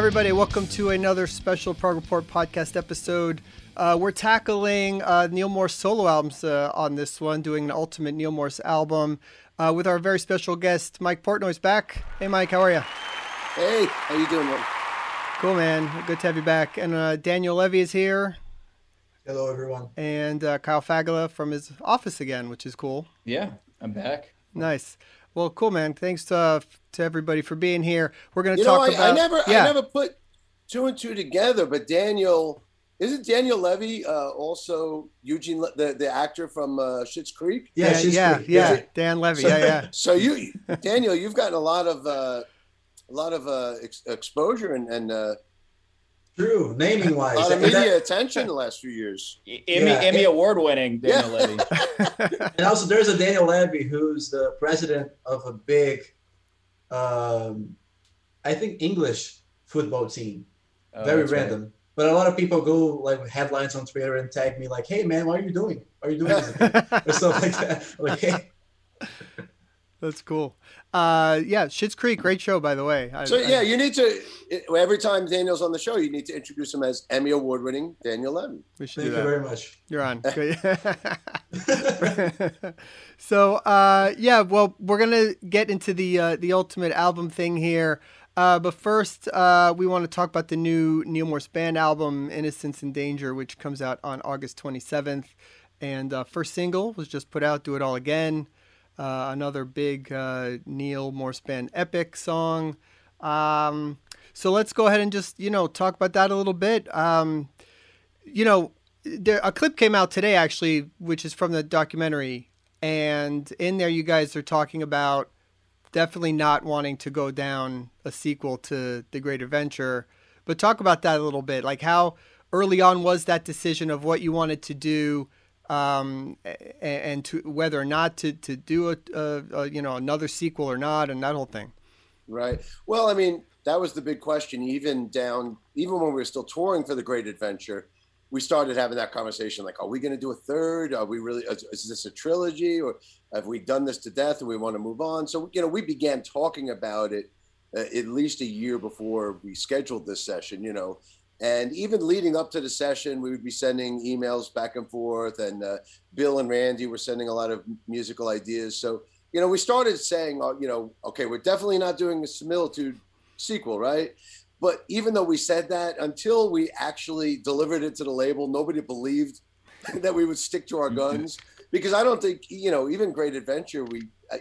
everybody. Welcome to another special Prog Report podcast episode. Uh, we're tackling uh, Neal Morse solo albums uh, on this one, doing an ultimate Neal Morse album uh, with our very special guest, Mike Portnoy's back. Hey, Mike, how are you? Hey, how you doing, man? Cool, man. Good to have you back. And uh, Daniel Levy is here. Hello, everyone. And uh, Kyle Fagala from his office again, which is cool. Yeah, I'm back. Nice. Well, cool, man. Thanks to, to everybody for being here. We're going to You talk know, I, about. I never, yeah. I never put two and two together. But Daniel, isn't Daniel Levy uh, also Eugene, Le- the the actor from uh, Schitt's Creek? Yeah, yeah, Schitt's yeah, Creek, yeah. yeah. Dan Levy. So- Yeah, yeah. So you, Daniel, you've gotten a lot of uh, a lot of uh, ex- exposure and, and uh, True, naming wise, a lot of media that- attention the last few years. Emmy Yeah. Emmy award winning Daniel Yeah. Levy. and also, there's a Daniel Levy who's the president of a big, um, I think, English football team. Oh, Very that's right. random. But a lot of people go like headlines on Twitter and tag me like, "Hey man, what are you doing? Are you doing this?" or stuff like that. I'm like, hey, That's cool. Uh, yeah, Schitt's Creek, great show, by the way. I- So I- yeah, you need to every time Daniel's on the show, you need to introduce him as Emmy award winning Daniel Levy. we should thank do you very much. You're on. So uh, yeah, well, we're gonna get into the uh, the ultimate album thing here. Uh, but first, uh, we want to talk about the new Neal Morse band album, Innocence in Danger, which comes out on August 27th. And uh, first single was just put out, Do It All Again. Uh, another big uh, Neal Morse band epic song. Um, so let's go ahead and just, you know, talk about that a little bit. Um, you know, there a clip came out today actually, which is from the documentary, and in there you guys are talking about definitely not wanting to go down a sequel to The Great Adventure. But talk about that a little bit, like how early on was that decision of what you wanted to do, um, and to whether or not to to do a, a, a you know another sequel or not, and that whole thing. Right. Well, I mean, that was the big question. Even down, even when we were still touring for the Great Adventure, we started having that conversation. Like, are we going to do a third? Are we really? Is, is this a trilogy, or have we done this to death and we want to move on? So, you know, we began talking about it uh, at least a year before we scheduled this session. You know. And even leading up to the session, we would be sending emails back and forth, and uh, Bill and Randy were sending a lot of musical ideas. So, you know, we started saying, uh, you know, okay, we're definitely not doing a similitude sequel, right? But even though we said that, until we actually delivered it to the label, nobody believed that we would stick to our guns. Because I don't think, you know, even Great Adventure, we, I,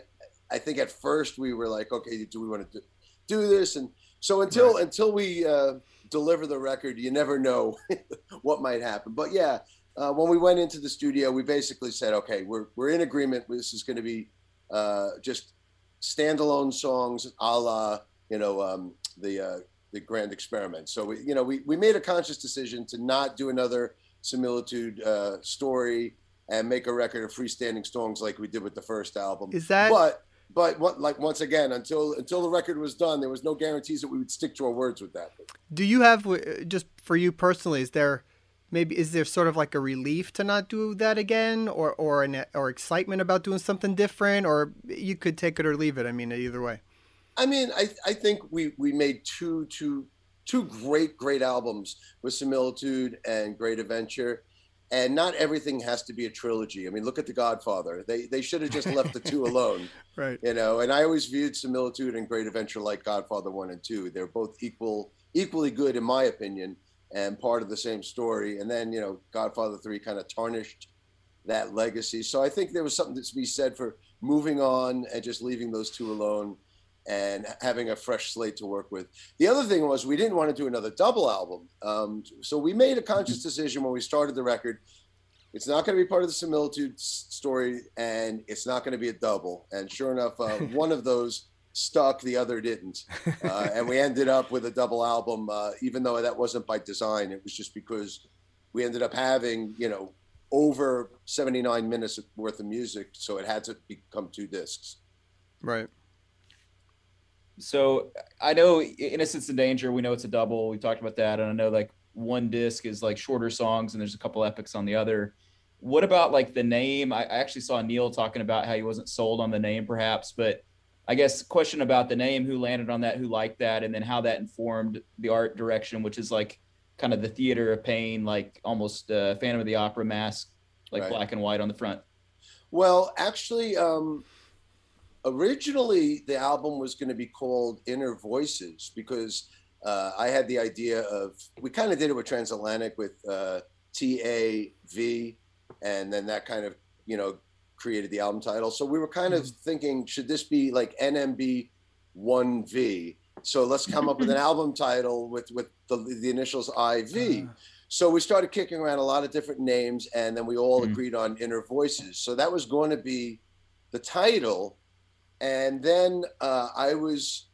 I think at first we were like, okay, do we want to do, do this? And so until until we uh, deliver the record, you never know what might happen. But yeah, uh, when we went into the studio, we basically said, okay, we're we're in agreement. This is going to be uh, just standalone songs, a la you know um, the uh, the Grand Experiment. So we you know we we made a conscious decision to not do another similitude uh, story and make a record of freestanding songs like we did with the first album. Is that but but what, like once again, until until the record was done, there was no guarantees that we would stick to our words with that. do you have uh, just for you personally? Is there maybe is there sort of like a relief to not do that again, or or an or excitement about doing something different, or you could take it or leave it? I mean, either way. I mean, I I think we we made two two two great great albums with Similitude and Great Adventure, and not everything has to be a trilogy. I mean, look at The Godfather. They they should have just left the two alone, Right. you know. And I always viewed Similitude and Great Adventure like Godfather one and two. They're both equal equally good in my opinion, and part of the same story. And then you know, Godfather three kind of tarnished that legacy. So I think there was something that's to be said for moving on and just leaving those two alone and having a fresh slate to work with. The other thing was we didn't want to do another double album. Um, so we made a conscious decision when we started the record. It's not going to be part of the similitude story, and it's not going to be a double. And sure enough, uh, one of those stuck, the other didn't, uh, and we ended up with a double album. Uh, even though that wasn't by design, it was just because we ended up having, you know, over 79 minutes worth of music, so it had to become two discs. Right. So I know Innocence in Danger. We know it's a double. We talked about that, and I know like one disc is like shorter songs, and there's a couple epics on the other. What about like the name? I I actually saw Neal talking about how he wasn't sold on the name, perhaps, but I guess question about the name, who landed on that, who liked that, and then how that informed the art direction, which is like kind of the theater of pain, like almost uh, Phantom of the Opera mask, like Right. black and white on the front. Well, actually, um, originally the album was going to be called Inner Voices because uh, I had the idea of we kind of did it with Transatlantic with uh, T A V, and then that kind of you know created the album title. So we were kind of thinking, should this be like NMB One V? So let's come up with an album title with with the, the initials IV. Uh, So we started kicking around a lot of different names, and then we all Mhm. agreed on Inner Voices. So that was going to be the title. And then uh, I was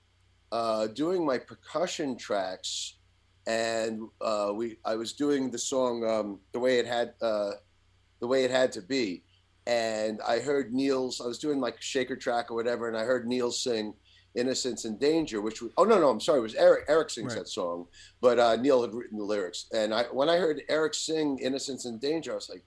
uh, doing my percussion tracks, and uh, we I was doing the song um, the way it had uh, the way it had to be. And I heard Neal's. I was doing like a shaker track or whatever, and I heard Neal sing "Innocence and Danger," which was, oh no no I'm sorry, it was Eric. Eric sings Right. that song but uh, Neal had written the lyrics. And I, when I heard Eric sing "Innocence and Danger," I was like,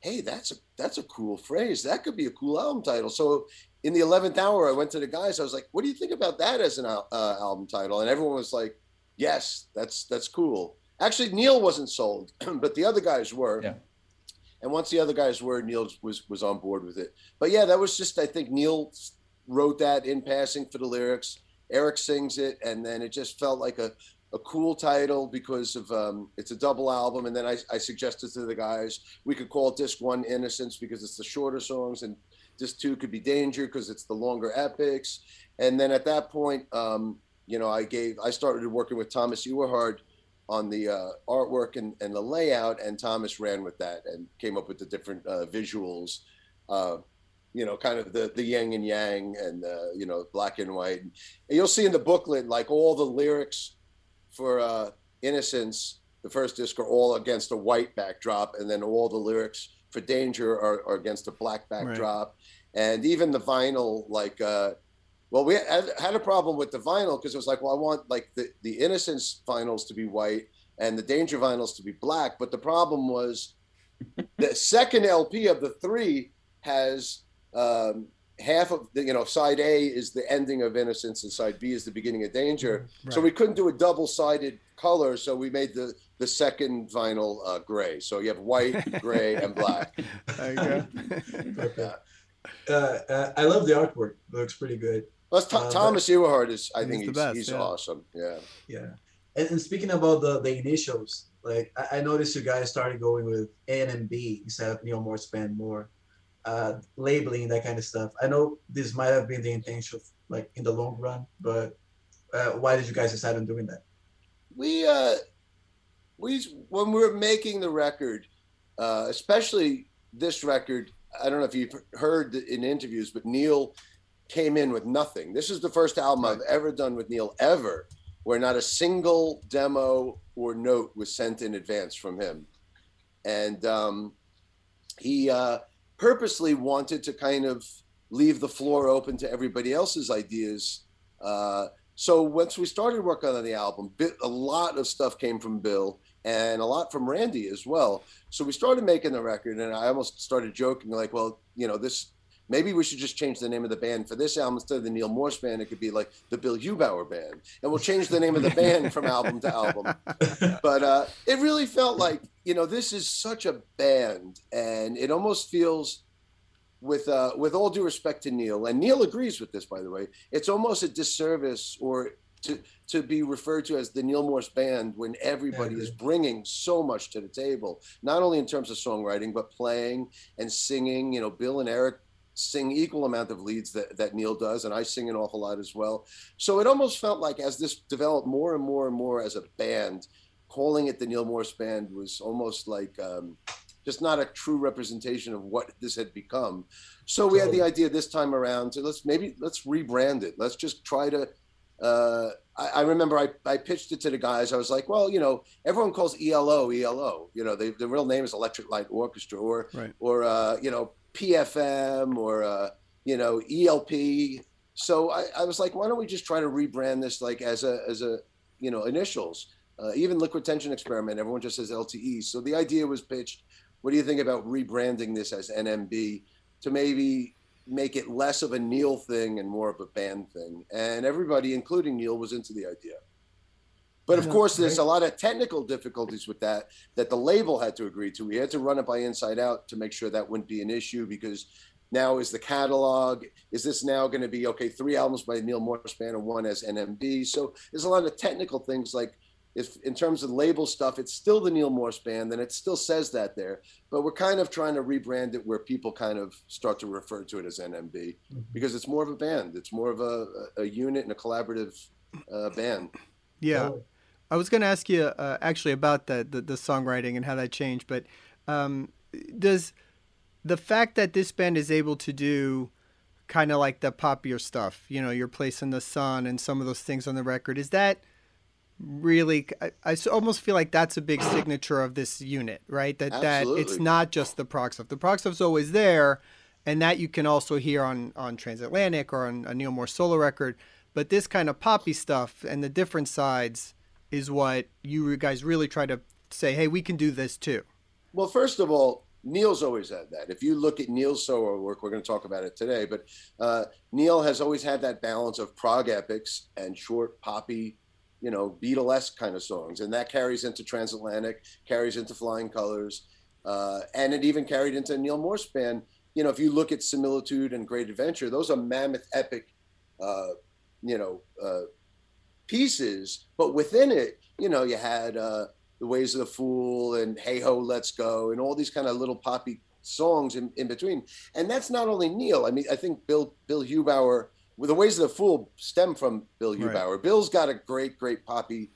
"Hey, that's a that's a cool phrase. That could be a cool album title." So, in the eleventh hour, I went to the guys. I was like, "What do you think about that as an uh, album title?" And everyone was like, "Yes, that's that's cool." Actually, Neal wasn't sold, but the other guys were. Yeah. And once the other guys were, Neal was was on board with it. But yeah, that was just I think Neal wrote that in passing for the lyrics. Eric sings it, and then it just felt like a a cool title because of um, it's a double album. And then I, I suggested to the guys we could call disc one Innocence because it's the shorter songs, and disc two could be Danger because it's the longer epics. And then at that point, um, you know, I gave I started working with Thomas Ewerhard on the uh, artwork and, and the layout, and Thomas ran with that and came up with the different uh, visuals. Uh, you know, kind of the the yin and yang, and uh, you know, black and white. And you'll see in the booklet like all the lyrics for uh, Innocence, the first disc, are all against a white backdrop, and then all the lyrics for Danger are, are against a black backdrop, and even the vinyl, like, uh, well, we had, had a problem with the vinyl because it was like, well, I want like the the Innocence vinyls to be white and the Danger vinyls to be black, but the problem was the second LP of the three has um, half of the, you know, side A is the ending of Innocence and side B is the beginning of Danger. So we couldn't do a double-sided color, so we made the the second vinyl uh, gray. So you have white, gray, and black. There you go. Uh, uh, I love the artwork. looks pretty good. Plus, Th- Uh, Thomas Ewerhard is, I think the he's, best, he's yeah. awesome. Yeah. Yeah. And, and speaking about the, the initials, like I, I noticed you guys started going with NMB instead of Neal Morse Band more, uh, labeling that kind of stuff. I know this might have been the intention, like in the long run, but uh, why did you guys decide on doing that? we uh we when we were making the record uh especially this record i don't know if you've heard in interviews but neal came in with nothing. This is the first album i've ever done with neal ever where not a single demo or note was sent in advance from him. And um he uh purposely wanted to kind of leave the floor open to everybody else's ideas. Uh so once we started working on the album, a lot of stuff came from Bill and a lot from Randy as well. So we started making the record, and I almost started joking, like, well, you know, this maybe we should just change the name of the band for this album instead of the Neal Morse Band. It could be like the Bill Hubauer Band, and we'll change the name of the band from album to album. But uh, it really felt like, you know, this is such a band, and it almost feels. With uh, with all due respect to Neal, and Neal agrees with this, by the way, it's almost a disservice or to to be referred to as the Neal Morse band when everybody is bringing so much to the table, not only in terms of songwriting but playing and singing. You know, Bill and Eric sing equal amount of leads that, that Neal does, and I sing an awful lot as well. So it almost felt like as this developed more and more and more as a band, calling it the Neal Morse band was almost like um, just not a true representation of what this had become. So we had the idea this time around to let's maybe let's rebrand it. Let's just try to. Uh, I, I remember I, I pitched it to the guys. I was like, well, you know, everyone calls ELO ELO. You know, they, the real name is Electric Light Orchestra, or Right. or uh, you know PFM, or uh, you know ELP. So I, I was like, why don't we just try to rebrand this like as a as a you know initials? Uh, even Liquid Tension Experiment, everyone just says LTE. So the idea was pitched. What do you think about rebranding this as NMB to maybe make it less of a Neal thing and more of a band thing. And everybody, including Neal, was into the idea. But of uh-huh, course, there's a lot of technical difficulties with that that the label had to agree to. We had to run it by Inside Out to make sure that wouldn't be an issue because now is the catalog. Is this now going to be okay? Three albums by Neal Morse Band and one as NMB. So there's a lot of technical things like if in terms of label stuff, it's still the Neal Morse Band, and it still says that there. But we're kind of trying to rebrand it where people kind of start to refer to it as NMB Mhm. because it's more of a band. It's more of a, a unit and a collaborative uh, band. Yeah. Oh, I was going to ask you uh, actually about that, the, the songwriting and how that changed, but um, does the fact that this band is able to do kind of like the poppier stuff, you know, your place in the sun and some of those things on the record, is that really? I almost feel like that's a big signature of this unit, right? That that it's not just the prog stuff. The prog stuff's always there, and that you can also hear on on Transatlantic or on a Neal Morse solo record. But this kind of poppy stuff and the different sides is what you guys really try to say. Hey, we can do this too. Well, first of all, Neal's always had that. If you look at Neal's solo work, we're going to talk about it today, but uh, Neal has always had that balance of prog epics and short poppy, you know, Beatlesque kind of songs, and that carries into Transatlantic, carries into Flying Colors, uh, and it even carried into Neal Morse band. You know, if you look at Similitude and Great Adventure, those are mammoth epic, uh, you know, uh, pieces. But within it, you know, you had uh, the Ways of the Fool and Hey Ho, Let's Go, and all these kind of little poppy songs in, in between. And that's not only Neal. I mean, I think Bill Bill Hubauer, the Ways of the Fool stem from Bill Right. Bill's got a great, great poppy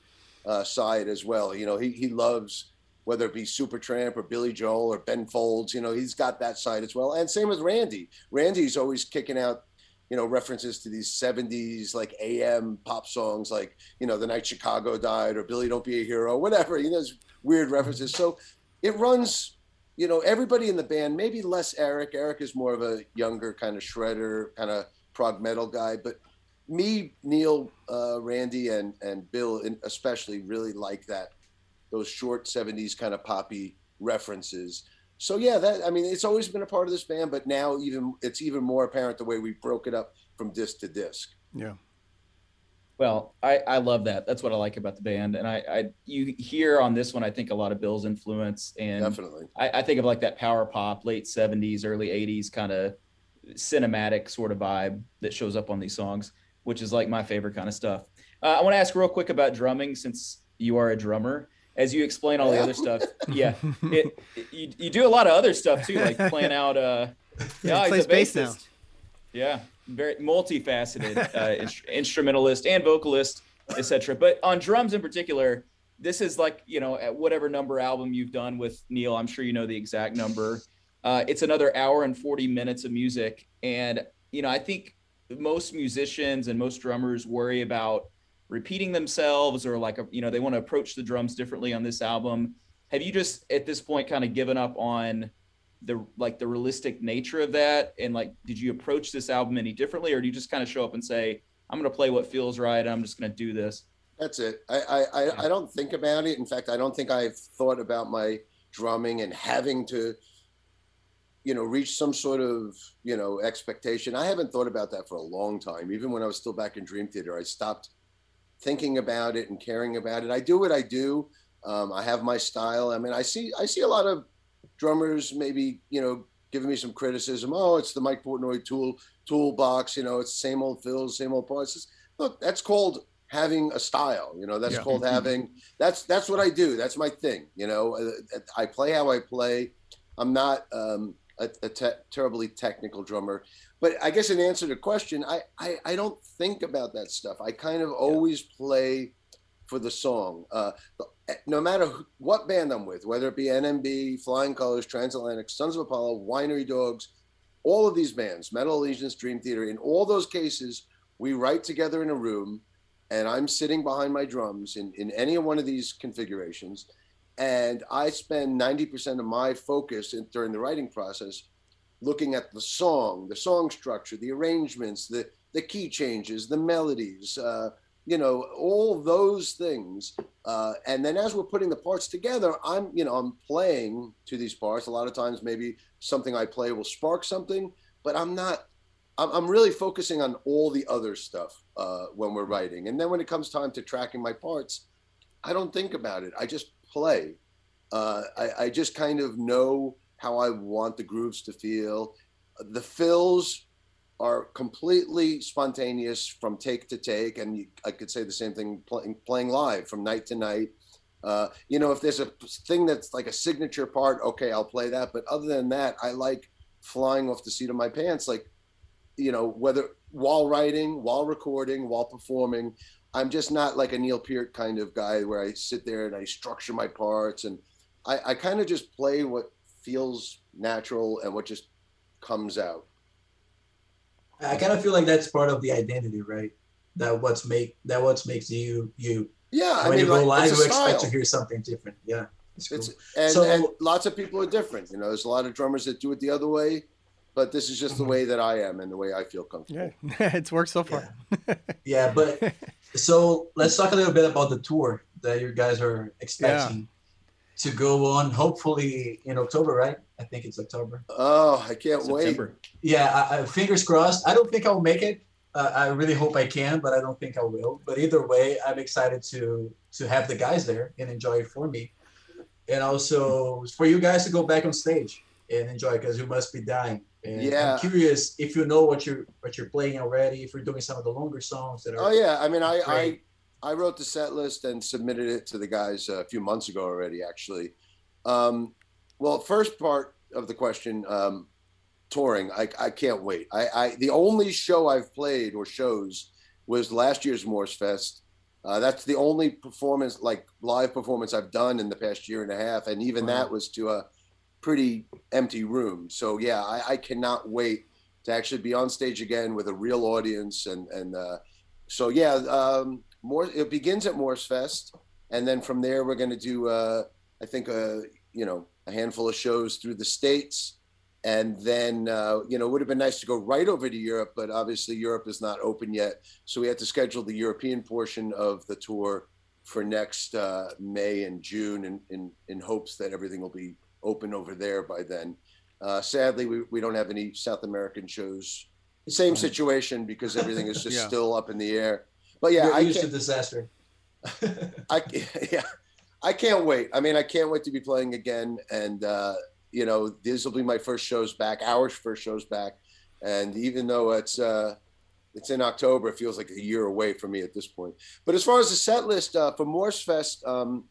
uh, side as well. You know, he he loves whether it be Supertramp or Billy Joel or Ben Folds. You know, he's got that side as well. And same with Randy. Randy's always kicking out. You know, references to these 70s like AM pop songs like, you know, The Night Chicago Died or Billy Don't Be a Hero, whatever, you know, weird references. So it runs, you know, everybody in the band, maybe less Eric. Eric is more of a younger kind of shredder, kind of prog metal guy. But me, Neal, uh, Randy, and, and Bill in, especially really like that, those short 70s kind of poppy references. So yeah, that I mean, it's always been a part of this band, but now even it's even more apparent the way we broke it up from disc to disc. Yeah. Well, I, I love that. That's what I like about the band. And I, I you hear on this one, I think a lot of Bill's influence and Definitely. I, I think of like that power pop, late 70s, early 80s kind of cinematic sort of vibe that shows up on these songs, which is like my favorite kind of stuff. Uh, I want to ask real quick about drumming since you are a drummer. As you explain all the other stuff, yeah, it, it- you, you do a lot of other stuff too, like playing out. Uh, yeah, He plays bass now. bassist. Yeah, very multifaceted uh, instru- instrumentalist and vocalist, etc. But on drums in particular, this is like you know at whatever number album you've done with Neal. I'm sure you know the exact number. Uh, it's another hour and 40 minutes of music, and you know I think most musicians and most drummers worry about repeating themselves or like a, you know they want to approach the drums differently on this album. Have you just at this point kind of given up on the like the realistic nature of that and like did you approach this album any differently or do you just kind of show up and say i'm going to play what feels right i'm just going to do this That's it. I, I, I don't think about it. In fact, I don't think I've thought about my drumming and having to, you know, reach some sort of, you know, expectation. I haven't thought about that for a long time. Even when I was still back in Dream Theater, I stopped thinking about it and caring about it. I do what I do. Um, I have my style. I mean, I see, I see a lot of drummers maybe, you know, giving me some criticism. Oh, it's the Mike Portnoy tool toolbox. You know, it's the same old fills, same old parts. It's- Look, that's called having a style. You know, that's Yeah. called having. That's that's what I do. That's my thing. You know, Uh, I play how I play. I'm not um, a, a te- terribly technical drummer, but I guess in answer to the question, I, I I don't think about that stuff. I kind of always play for the song. Uh, no matter who- what band I'm with, whether it be NMB, Flying Colors, Transatlantic, Sons of Apollo, Winery Dogs, all of these bands, Metal Allegiance, Dream Theater, in all those cases, we write together in a room, and I'm sitting behind my drums in, in any one of these configurations, and I spend 90% of my focus in, during the writing process looking at the song, the song structure, the arrangements, the the key changes, the melodies, uh, you know, all those things. Uh, and then as we're putting the parts together, I'm, you know, I'm playing to these parts. A lot of times, maybe something I play will spark something, but I'm not I'm, I'm really focusing on all the other stuff uh, when we're writing. And then when it comes time to tracking my parts, I don't think about it. I just play. Uh, I, I just kind of know how I want the grooves to feel. The fills are completely spontaneous from take to take, and you, I could say the same thing playing playing live from night to night. Uh, you know, if there's a thing that's like a signature part, okay, I'll play that. But other than that, I like flying off the seat of my pants. Like, you know, whether while writing, while recording, while performing, I'm just not like a Neil Peart kind of guy where I sit there and I structure my parts and I, I kind of just play what feels natural and what just comes out. I kind of feel like that's part of the identity, right? That what's make that what's makes you you. Yeah, I when mean, you go like, live, you a expect to hear something different. Yeah, it's cool. And, So- and lots of people are different. You know, there's a lot of drummers that do it the other way, but this is just the way that I am and the way I feel comfortable. Yeah, it's worked so far. yeah, but so let's talk a little bit about the tour that you guys are expecting to go on. Hopefully in October, right? I think it's October. Oh, I can't wait. Yeah, I, I, fingers crossed. I don't think I'll make it. Uh, I really hope I can, but I don't think I will. But either way, I'm excited to to have the guys there and enjoy it for me, and also for you guys to go back on stage and enjoy because you must be dying. And Yeah. I'm curious if you know what you're what you're playing already. If you're doing some of the longer songs that are. Oh yeah, I mean, I, I I wrote the set list and submitted it to the guys a few months ago already. Actually, um, well, first part of the question, um, touring. I, I can't wait. I, I the only show I've played or shows was last year's Morsefest. Uh, that's the only performance, like live performance, I've done in the past year and a half, and even Wow. that was to a pretty empty room. So yeah, I, I cannot wait to actually be on stage again with a real audience and and uh, so yeah, um, more it begins at Morsefest, and then from there we're going to do uh, I think uh, you know a handful of shows through the states, and then uh, you know it would have been nice to go right over to Europe, but obviously Europe is not open yet, so we had to schedule the European portion of the tour for next uh, May and June, in, in in hopes that everything will be open over there by then. Uh, sadly, we, we don't have any South American shows. Same situation because everything is just Yeah. still up in the air. But yeah, You're I used to disaster. I yeah, I can't wait. I mean, I can't wait to be playing again, and uh, you know, these will be my first shows back, our first shows back, and even though it's uh, it's in October, it feels like a year away for me at this point. But as far as the set list uh, for Morsefest, um,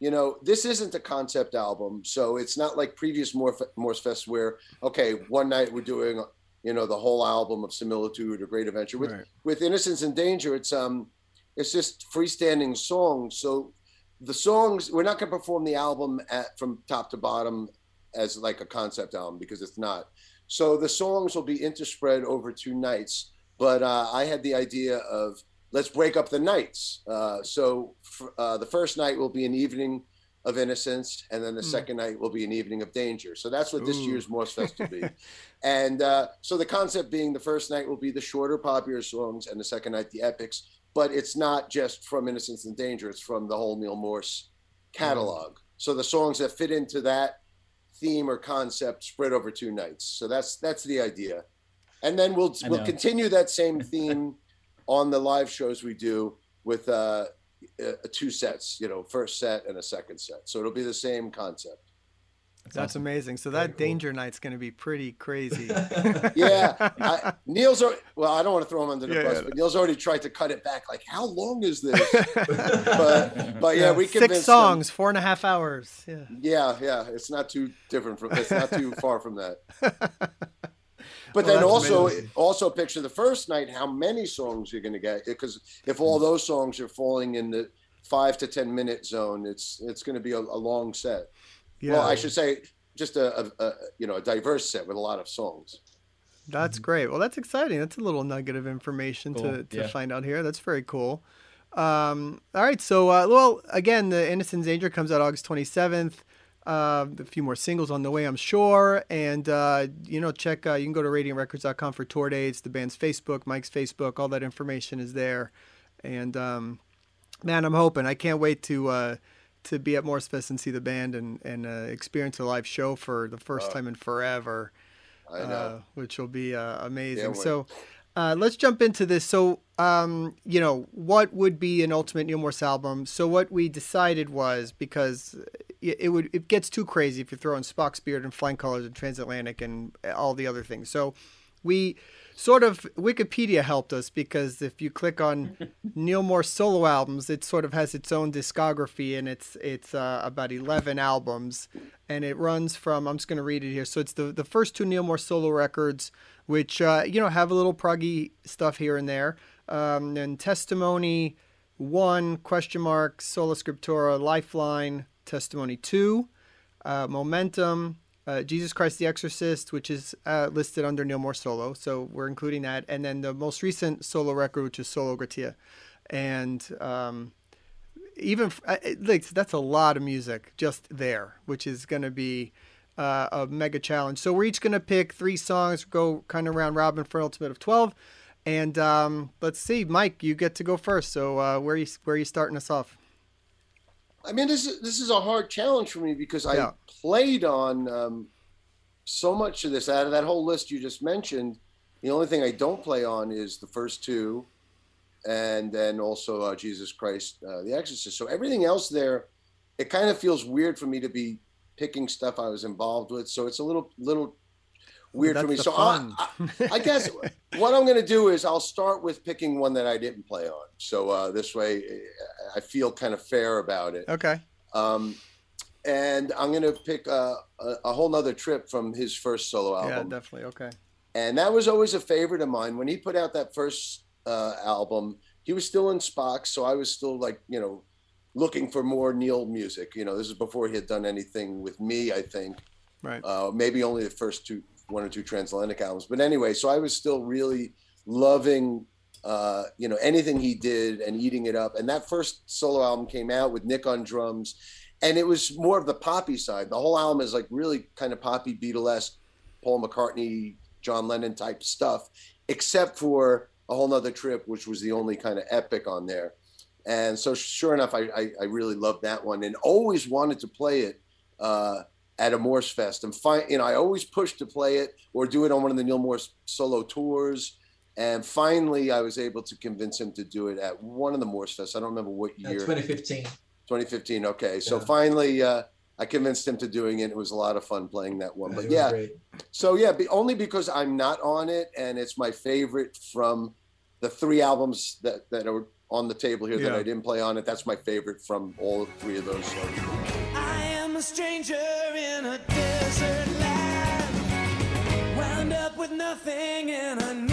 you know, this isn't a concept album, so it's not like previous Morse Morsefest where okay, one night we're doing you know the whole album of Similitude or Great Adventure. With Right. with Innocence and Danger, it's um, it's just freestanding songs. So the songs we're not going to perform the album at, from top to bottom as like a concept album because it's not. So the songs will be interspread over two nights. But uh, I had the idea of let's break up the nights. Uh, so f- uh, the first night will be an evening of innocence, and then the Hmm. second night will be an evening of danger. So that's what this year's Morsefest will be. and uh, so the concept being the first night will be the shorter, popular songs, and the second night the epics. But it's not just from Innocence and Danger; it's from the whole Neal Morse catalog. So the songs that fit into that theme or concept spread over two nights. So that's that's the idea. And then we'll we'll continue that same theme on the live shows we do with uh, uh, two sets. You know, first set and a second set. So it'll be the same concept. That's awesome. amazing. So that cool. danger night's going to be pretty crazy. Yeah, I, Neal's. al- Well, I don't want to throw him under the Yeah, bus, yeah. but Neal's already tried to cut it back. Like, how long is this? But but yeah, we six convinced him- songs, four and a half hours. Yeah. Yeah, yeah, it's not too different from. It's not too far from that. But Well, then also amazing. also picture the first night how many songs you're going to get because if all those songs are falling in the five to ten minute zone, it's it's going to be a, a long set. Yeah. Well, I should say just a, a, a you know a diverse set with a lot of songs. That's great. Well, that's exciting. That's a little nugget of information to, Cool. to Yeah. find out here. That's very cool. Um, all right. So, uh, well, again, the Innocence Danger comes out August 27th. Uh, a few more singles on the way, I'm sure. And, uh, you know, check, uh, you can go to radiantrecords.com for tour dates, the band's Facebook, Mike's Facebook, all that information is there. And, um, man, I'm hoping. I can't wait to, uh, to be at Morsefest and see the band and, and uh, experience a live show for the first time in forever. I know. uh, which will be uh, amazing. So uh, let's jump into this. So, um, you know, what would be an ultimate Neal Morse album? So what we decided was because it, it would it gets too crazy if you throw in Spock's Beard and Flying Colors and Transatlantic and all the other things. So we sort of Wikipedia helped us because if you click on Neal Morse solo albums, it sort of has its own discography and it's it's uh, about eleven albums, and it runs from I'm just going to read it here. So it's the the first two Neal Morse solo records, which uh, you know have a little proggy stuff here and there, um, and Testimony one question mark Sola Scriptura Lifeline Testimony two, uh, Momentum uh, Jesus Christ the Exorcist, which is uh, listed under Neal Morse solo, so we're including that, and then the most recent solo record, which is Solo Gratia, and um, even I- like that's a lot of music just there, which is going to be uh, a mega challenge. So we're each going to pick three songs, go kind of round robin for an ultimate of twelve, and um, let's see, Mike, you get to go first. So uh, where you where are you starting us off? I mean, this is this is a hard challenge for me because I Yeah. played on um, so much of this out of that whole list you just mentioned. The only thing I don't play on is the first two, and then also uh, Jesus Christ, uh, the Exorcist. So everything else there, it kind of feels weird for me to be picking stuff I was involved with. So it's a little little weird for me. So. I, I, I guess what I'm going to do is I'll start with picking one that I didn't play on. So uh, this way, I feel kind of fair about it. okay. Um, and I'm going to pick a, a, a whole nother trip from his first solo album. Yeah, definitely. Okay. and that was always a favorite of mine. When he put out that first uh, album, he was still in Spock. So I was still like, you know, looking for more Neal music. You know, this is before he had done anything with me, I think. Right. Uh, maybe only the first two, one or two transatlantic albums. But anyway, so I was still really loving, uh, you know, anything he did and eating it up. And that first solo album came out with Nick on drums, and it was more of the poppy side. The whole album is like really kind of poppy Beatlesque, Paul McCartney, John Lennon type stuff, except for a whole nother trip, which was the only kind of epic on there. And so, sure enough, I, I, I really loved that one and always wanted to play it uh, at a Morsefest. And find, you know, I always pushed to play it or do it on one of the Neal Morse solo tours. And finally, I was able to convince him to do it at one of the Morsefests. I don't remember what Uh, year. 2015. 2015. Okay, so finally, uh, I convinced him to doing it. It was a lot of fun playing that one. But was yeah, great. so yeah, be, only because I'm not on it, and it's my favorite from the three albums that that are on the table here that I didn't play on it. That's my favorite from all three of those songs. A stranger in a desert land, wound up with nothing, and I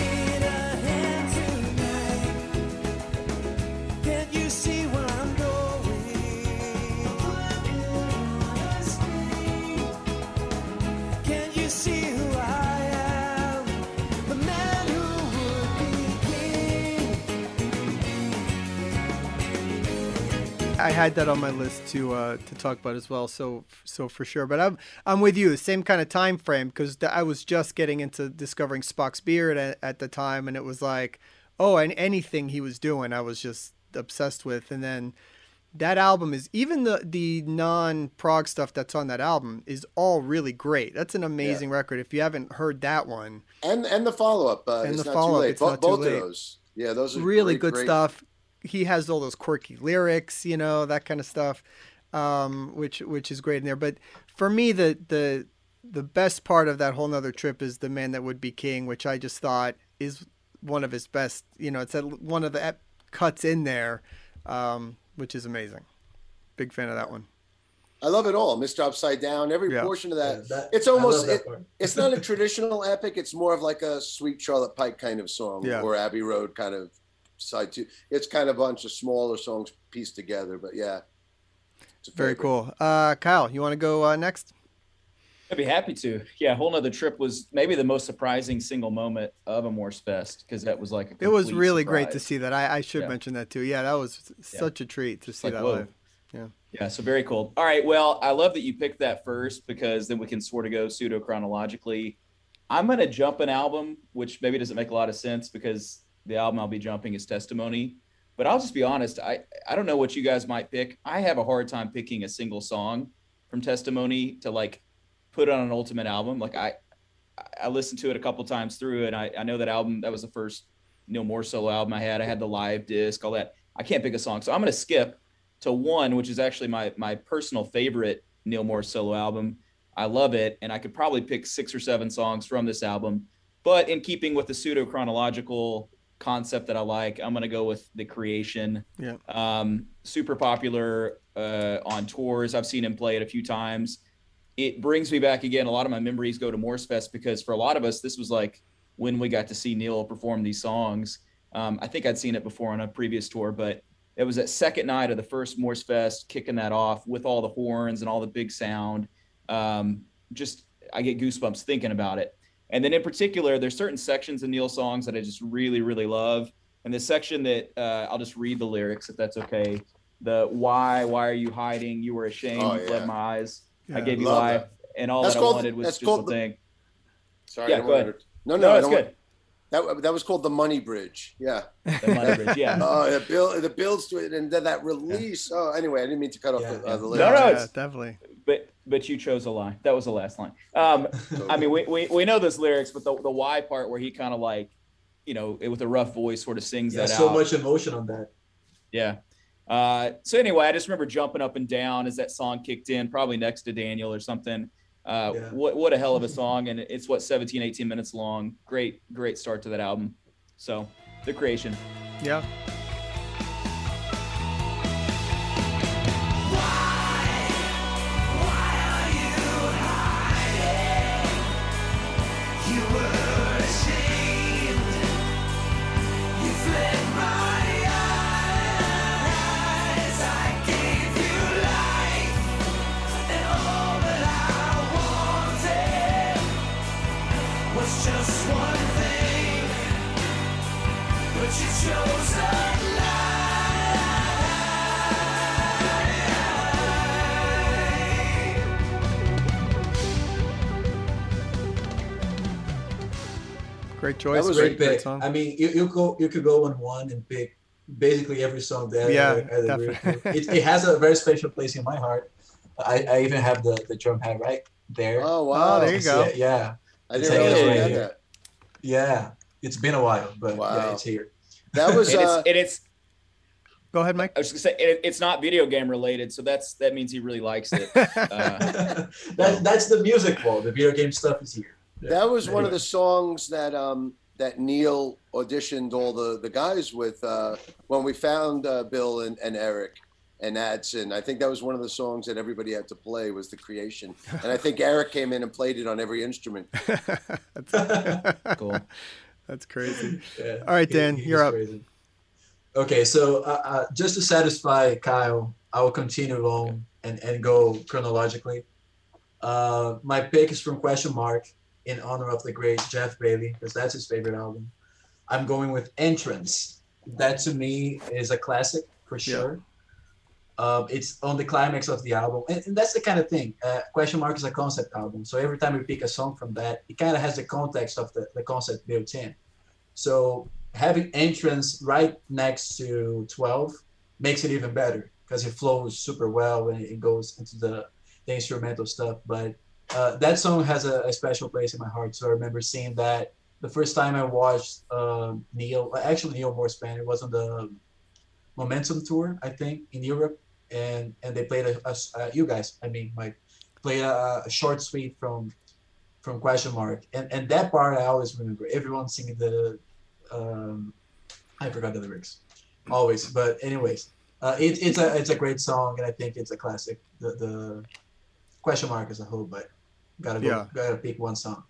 had that on my list to uh, to talk about as well. So so for sure. But I'm I'm with you. Same kind of time frame because I was just getting into discovering Spock's beard at, at the time, and it was like, oh, and anything he was doing, I was just obsessed with. And then that album is even the the non prog stuff that's on that album is all really great. That's an amazing record. If you haven't heard that one, And and the follow up. Uh, And the follow-up, too Bo- both Late. of those. Yeah, those are really great, good great. stuff. He has all those quirky lyrics, you know, that kind of stuff, um, which which is great in there. But for me, the the the best part of that whole nother trip is the man that would be king, which I just thought is one of his best. You know, it's a, one of the ep- cuts in there, um, which is amazing. Big fan of that one. I love it all. Mr. Upside Down. Every Yeah. portion of that. Yeah, that- it's almost that it, it's not a traditional epic. It's more of like a Sweet Charlotte Pike kind of song, Yeah. or Abbey Road kind of side two. It's kind of a bunch of smaller songs pieced together. But yeah, it's Very cool. Uh, Kyle, you want to go uh, next? I'd be happy to. Yeah, whole nother trip was maybe the most surprising single moment of a Morsefest because that was like a It was complete really great to see that. I, I should Yeah. mention that too. Yeah, that was such a treat to see like, that whoa. live. Yeah. Yeah, so very cool. All right, well, I love that you picked that first because then we can sort of go pseudo chronologically. I'm gonna jump an album, which maybe doesn't make a lot of sense because the album I'll be jumping is Testimony. But I'll just be honest, I I don't know what you guys might pick. I have a hard time picking a single song from Testimony to like put on an ultimate album. Like I I listened to it a couple times through, and I, I know that album. That was the first Neal Morse solo album I had. I had the live disc, all that. I can't pick a song, so I'm gonna skip to one, which is actually my my personal favorite Neal Morse solo album. I love it, and I could probably pick six or seven songs from this album. But in keeping with the pseudo chronological concept that I like, I'm gonna go with the Creation. Yeah. Um, super popular uh, on tours. I've seen him play it a few times. It brings me back again. A lot of my memories go to Morsefest because for a lot of us, this was like when we got to see Neal perform these songs. Um, I think I'd seen it before on a previous tour, but it was that second night of the first Morsefest, kicking that off with all the horns and all the big sound. Um, just I get goosebumps thinking about it. And then in particular, there's certain sections of Neal songs that I just really, really love. And the section that uh, I'll just read the lyrics if that's okay. The why, why are you hiding? You were ashamed, Oh, you yeah. fled my eyes. I gave you life, that. and all That's that called- I wanted was just a one the- thing. Sorry. Yeah, go wanna- ahead. No, no, No, I it's want- good. That that was called the Money Bridge. Yeah. The Money Bridge, yeah. Oh, the bill, the builds to it, and then that release. Oh, anyway, I didn't mean to cut off Yeah, the, yeah. uh, the No, lyrics. no, yeah, definitely. but but you chose a line. That was the last line. Um, I mean, we, we we know those lyrics, but the the why part where he kind of like, you know, it, with a rough voice, sort of sings Yeah, that so out. much emotion on that. Yeah. Uh, so anyway, I just remember jumping up and down as that song kicked in, probably next to Daniel or something. Uh, Yeah. What what a hell of a song, and it's what 17, 18 minutes long. Great great start to that album. So the creation. Yeah. Great choice. was great, Great great pick. song. I mean, you, you go you could go on one and pick basically every song there. Yeah, I, I definitely. it, it has a very special place in my heart. I, I even have the, the drum pad right there. Oh wow! Oh, there you go. it? Yeah, I didn't realize right had that. yeah. It's been a while, but yeah, it's here. That was And it's uh, and it's Go ahead, Mike. I was gonna say it, it's not video game related, so that's that means he really likes it. Uh, that, that's the music wall. The video game stuff is here. That was one of the songs that um that Neal auditioned all the the guys with uh, when we found uh, Bill and, and Eric and Adson. I think that was one of the songs that everybody had to play was the creation, and I think Eric came in and played it on every instrument. that's, cool. that's crazy. Yeah, All right, Dan, he's you're up. crazy. Okay, so uh, uh, just to satisfy Kyle, I will continue on and, and go chronologically. Uh, my pick is from Question Mark in honor of the great Jeff Bailey, because that's his favorite album. I'm going with Entrance. That to me is a classic for Yeah. sure. Um, it's on the climax of the album, and, and that's the kind of thing. Uh, Question Mark is a concept album, so every time we pick a song from that, it kind of has the context of the, the concept built in. So having entrance right next to 12 makes it even better because it flows super well when it goes into the, the instrumental stuff. But uh, that song has a, a special place in my heart. So I remember seeing that the first time I watched um, Neal, actually Neal Morse band, it was on the Momentum tour, I think, in Europe, and and they played a, a uh, you guys, I mean, Mike, played a, a short suite from from Question Mark, and and that part I always remember. Everyone singing the, um, I forgot the lyrics, always. But anyways, uh, it, it's a it's a great song, and I think it's a classic. The the Question Mark as a whole, but gotta go, Yeah. gotta pick one song.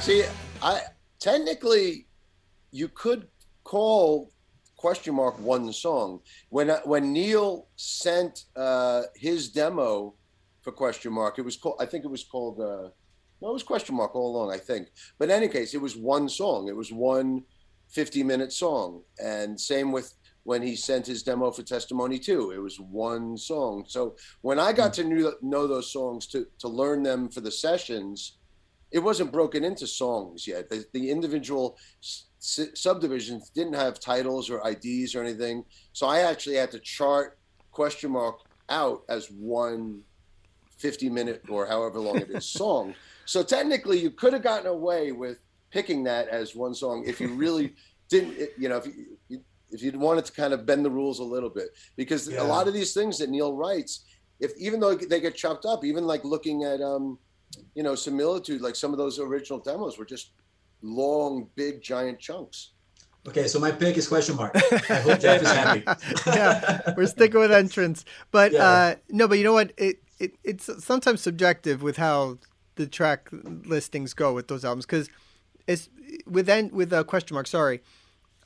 See, I technically you could call question mark one song. When I- when Neal sent uh, his demo for question mark, it was called. I think it was called. Uh, no, it was question mark all along. I think, but in any case, it was one song. It was one 50 minute song, and same with when he sent his demo for testimony too. It was one song. So when I got to knew, know those songs to to learn them for the sessions, it wasn't broken into songs yet. The, the individual s- s- subdivisions didn't have titles or IDs or anything. So I actually had to chart question mark out as one 50 minute or however long it is song. So technically, you could have gotten away with picking that as one song if you really didn't, you know, if you if you wanted to kind of bend the rules a little bit, because Yeah. a lot of these things that Neal writes, if even though they get chopped up, even like looking at um, you know, similitude, like some of those original demos were just long, big, giant chunks. Okay, so my pick is question mark. I hope Jeff is happy. yeah, we're sticking with entrance, but Yeah. uh, no, but you know what? It, it it's sometimes subjective with how the track listings go with those albums because it's with en- with a question mark. Sorry,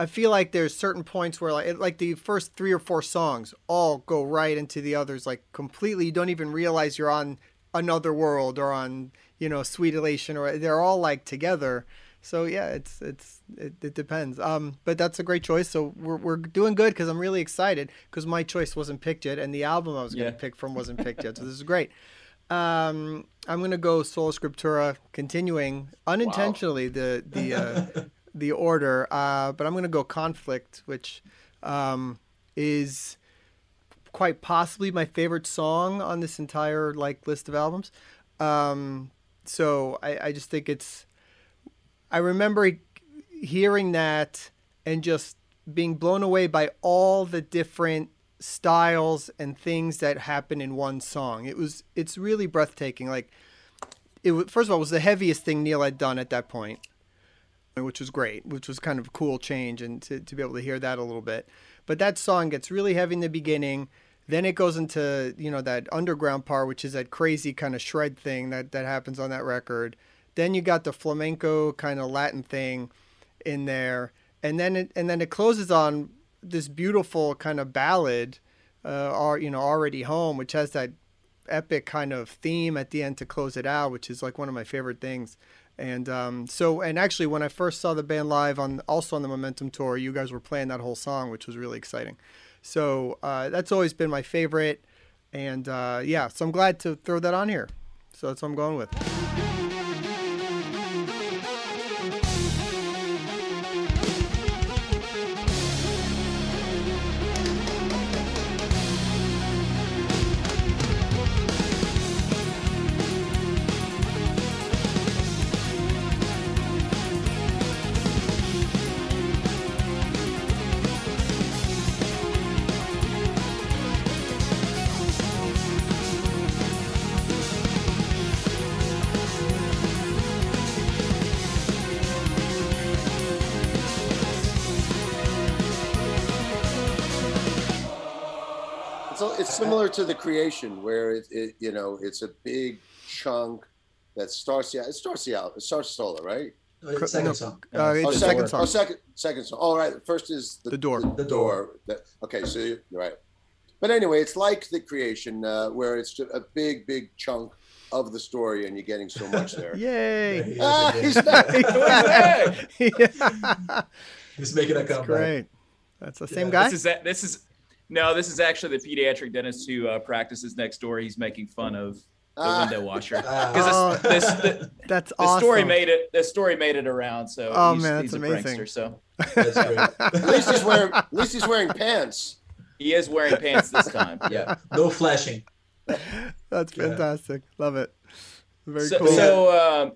I feel like there's certain points where like like the first three or four songs all go right into the others like completely. You don't even realize you're on another world or on you know sweet elation or they're all like together. So yeah, it's it's it, it depends. Um, but that's a great choice. So we're we're doing good because I'm really excited because my choice wasn't picked yet, and the album I was gonna Yeah. pick from wasn't picked yet. So this is great. Um, I'm gonna go Sola Scriptura, continuing unintentionally the the uh, the order. Uh, but I'm gonna go Conflict, which um, is quite possibly my favorite song on this entire like list of albums. Um, so I, I just think it's. I remember hearing that and just being blown away by all the different styles and things that happen in one song. It was it's really breathtaking. Like it wa- first of all it was the heaviest thing Neal had done at that point, which was great, which was kind of a cool change and to, to be able to hear that a little bit. But that song gets really heavy in the beginning. Then it goes into, you know, that underground part, which is that crazy kind of shred thing that, that happens on that record. Then you got the flamenco kind of Latin thing in there. And then it, and then it closes on this beautiful kind of ballad, uh, or, you know, already home, which has that epic kind of theme at the end to close it out, which is like one of my favorite things. And um, so, and actually, when I first saw the band live on also on the Momentum tour, you guys were playing that whole song, which was really exciting. So uh, that's always been my favorite, and uh, yeah, so I'm glad to throw that on here. So that's what I'm going with. Similar to the creation where it, it you know it's a big chunk that starts the it starts the out it starts solo right No, it's second song. Uh, oh second second song. oh second second song all right first is the, The door. the, The door, door. That- okay so you're right but anyway it's like the creation uh, where it's just a big big chunk of the story and you're getting so much there Yay! There Ah, he's back. He's making a comeback. great. That's the same Yeah. guy. This is. This is no. This is actually the pediatric dentist who uh, practices next door. He's making fun of the Ah, window washer Ah. Oh. because this, this the, That's the awesome. story made it. The story made it around. So Oh, he's, man, he's that's a amazing. prankster. So That's great. at least he's wearing at least he's wearing pants he is wearing pants this time. Yeah. No flashing. That's Yeah. fantastic. Love it. Very so, cool. so um,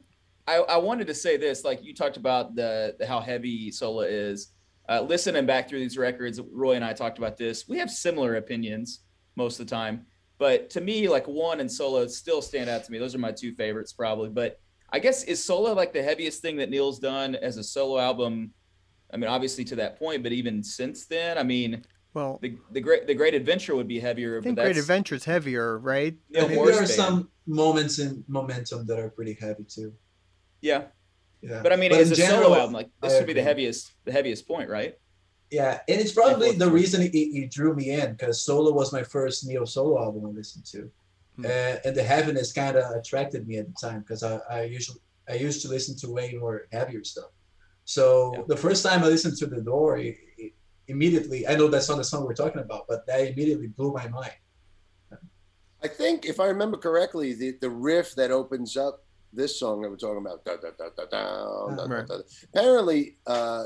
I, I wanted to say this. Like you talked about the, the how heavy Sola is. Uh, listening back through these records, Roy and I talked about this. We have similar opinions most of the time, but to me, like one and Sola still stand out to me. Those are my two favorites, probably. But I guess is Sola like the heaviest thing that Neal's done as a solo album? I mean, obviously to that point, but even since then, I mean, well, the the great the Great Adventure would be heavier. I think but Great that's, Adventure's heavier, right? Neal I think Morse there are band. some moments in momentum that are pretty heavy too. Yeah, Yeah. but I mean, But as in a general, solo album, like this I would be the heaviest the heaviest point, right? Yeah, and it's probably the reason it, it drew me in because Sola was my first Neo solo album I listened to, Hmm. uh, and the heaviness kind of attracted me at the time because I, I usually I used to listen to way more heavier stuff. So Yeah. the first time I listened to The Door, it, it immediately I know that's not the song we're talking about, but that immediately blew my mind. I think if I remember correctly, the, the riff that opens up this song that we're talking about, da, da, da, da, da, da, da, Right. da, apparently, uh,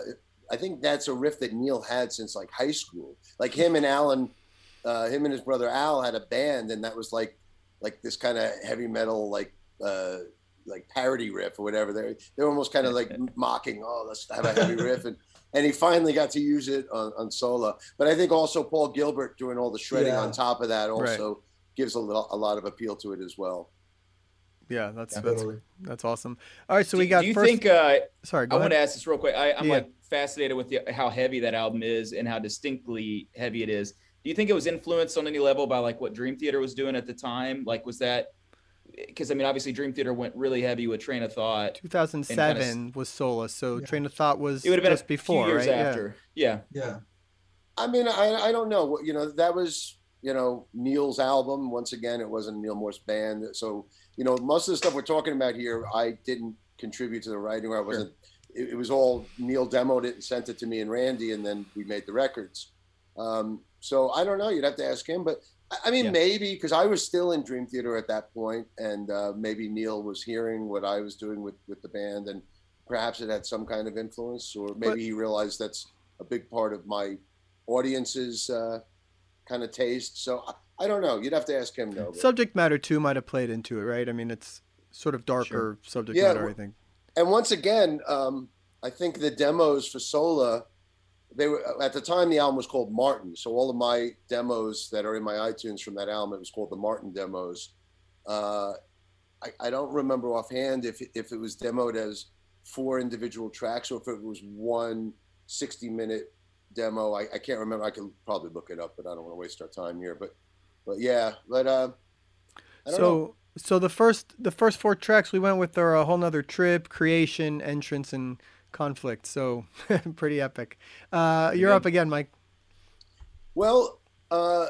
I think that's a riff that Neal had since like high school. Like him and Alan, uh, him and his brother Al had a band, and that was like like this kind of heavy metal like uh, like parody riff or whatever. They they were almost kind of like mocking, oh, let's have a heavy riff, and and he finally got to use it on, on Sola. But I think also Paul Gilbert doing all the shredding Yeah. on top of that Right. also gives a, little, a lot of appeal to it as well. Yeah, that's Yeah. that's Totally. that's awesome. All right, so do, we got do you first. think? Uh, sorry, go I ahead. want to ask this real quick. I, I'm Yeah. like fascinated with the, how heavy that album is and how distinctly heavy it is. Do you think it was influenced on any level by like what Dream Theater was doing at the time? Like, was that? Because I mean, obviously, Dream Theater went really heavy with Train of Thought. 2007 was Sola, so Yeah. Train of Thought was It would have been just a before, few years right? after. Yeah. Yeah, I mean, I, I don't know. You know, that was, you know, Neal's album. Once again, it wasn't Neal Morse band. So, you know, most of the stuff we're talking about here, I didn't contribute to the writing or I wasn't, it, it was all Neal demoed it and sent it to me and Randy, and then we made the records. Um, so I don't know. You'd have to ask him. But I, I mean, Yeah. maybe because I was still in Dream Theater at that point, and uh, maybe Neal was hearing what I was doing with, with the band, and perhaps it had some kind of influence, or maybe But- he realized that's a big part of my audience's uh, kind of taste. So I, don't know. You'd have to ask him though. but- Subject matter too might have played into it, right? I mean, it's sort of darker subject Yeah, matter, I think. and once again, um, I think the demos for Sola, they were at the time the album was called Martin. So all of my demos that are in my iTunes from that album, it was called the Martin demos. Uh, I, I don't remember offhand if if it was demoed as four individual tracks or if it was one 60 minute demo. I, I can't remember. I can probably look it up, but I don't want to waste our time here. But but yeah, but uh, So know. so the first the first four tracks we went with are a whole nother trip, creation, entrance, and conflict. So pretty epic. Uh, you're good. up again, Mike. Well, uh,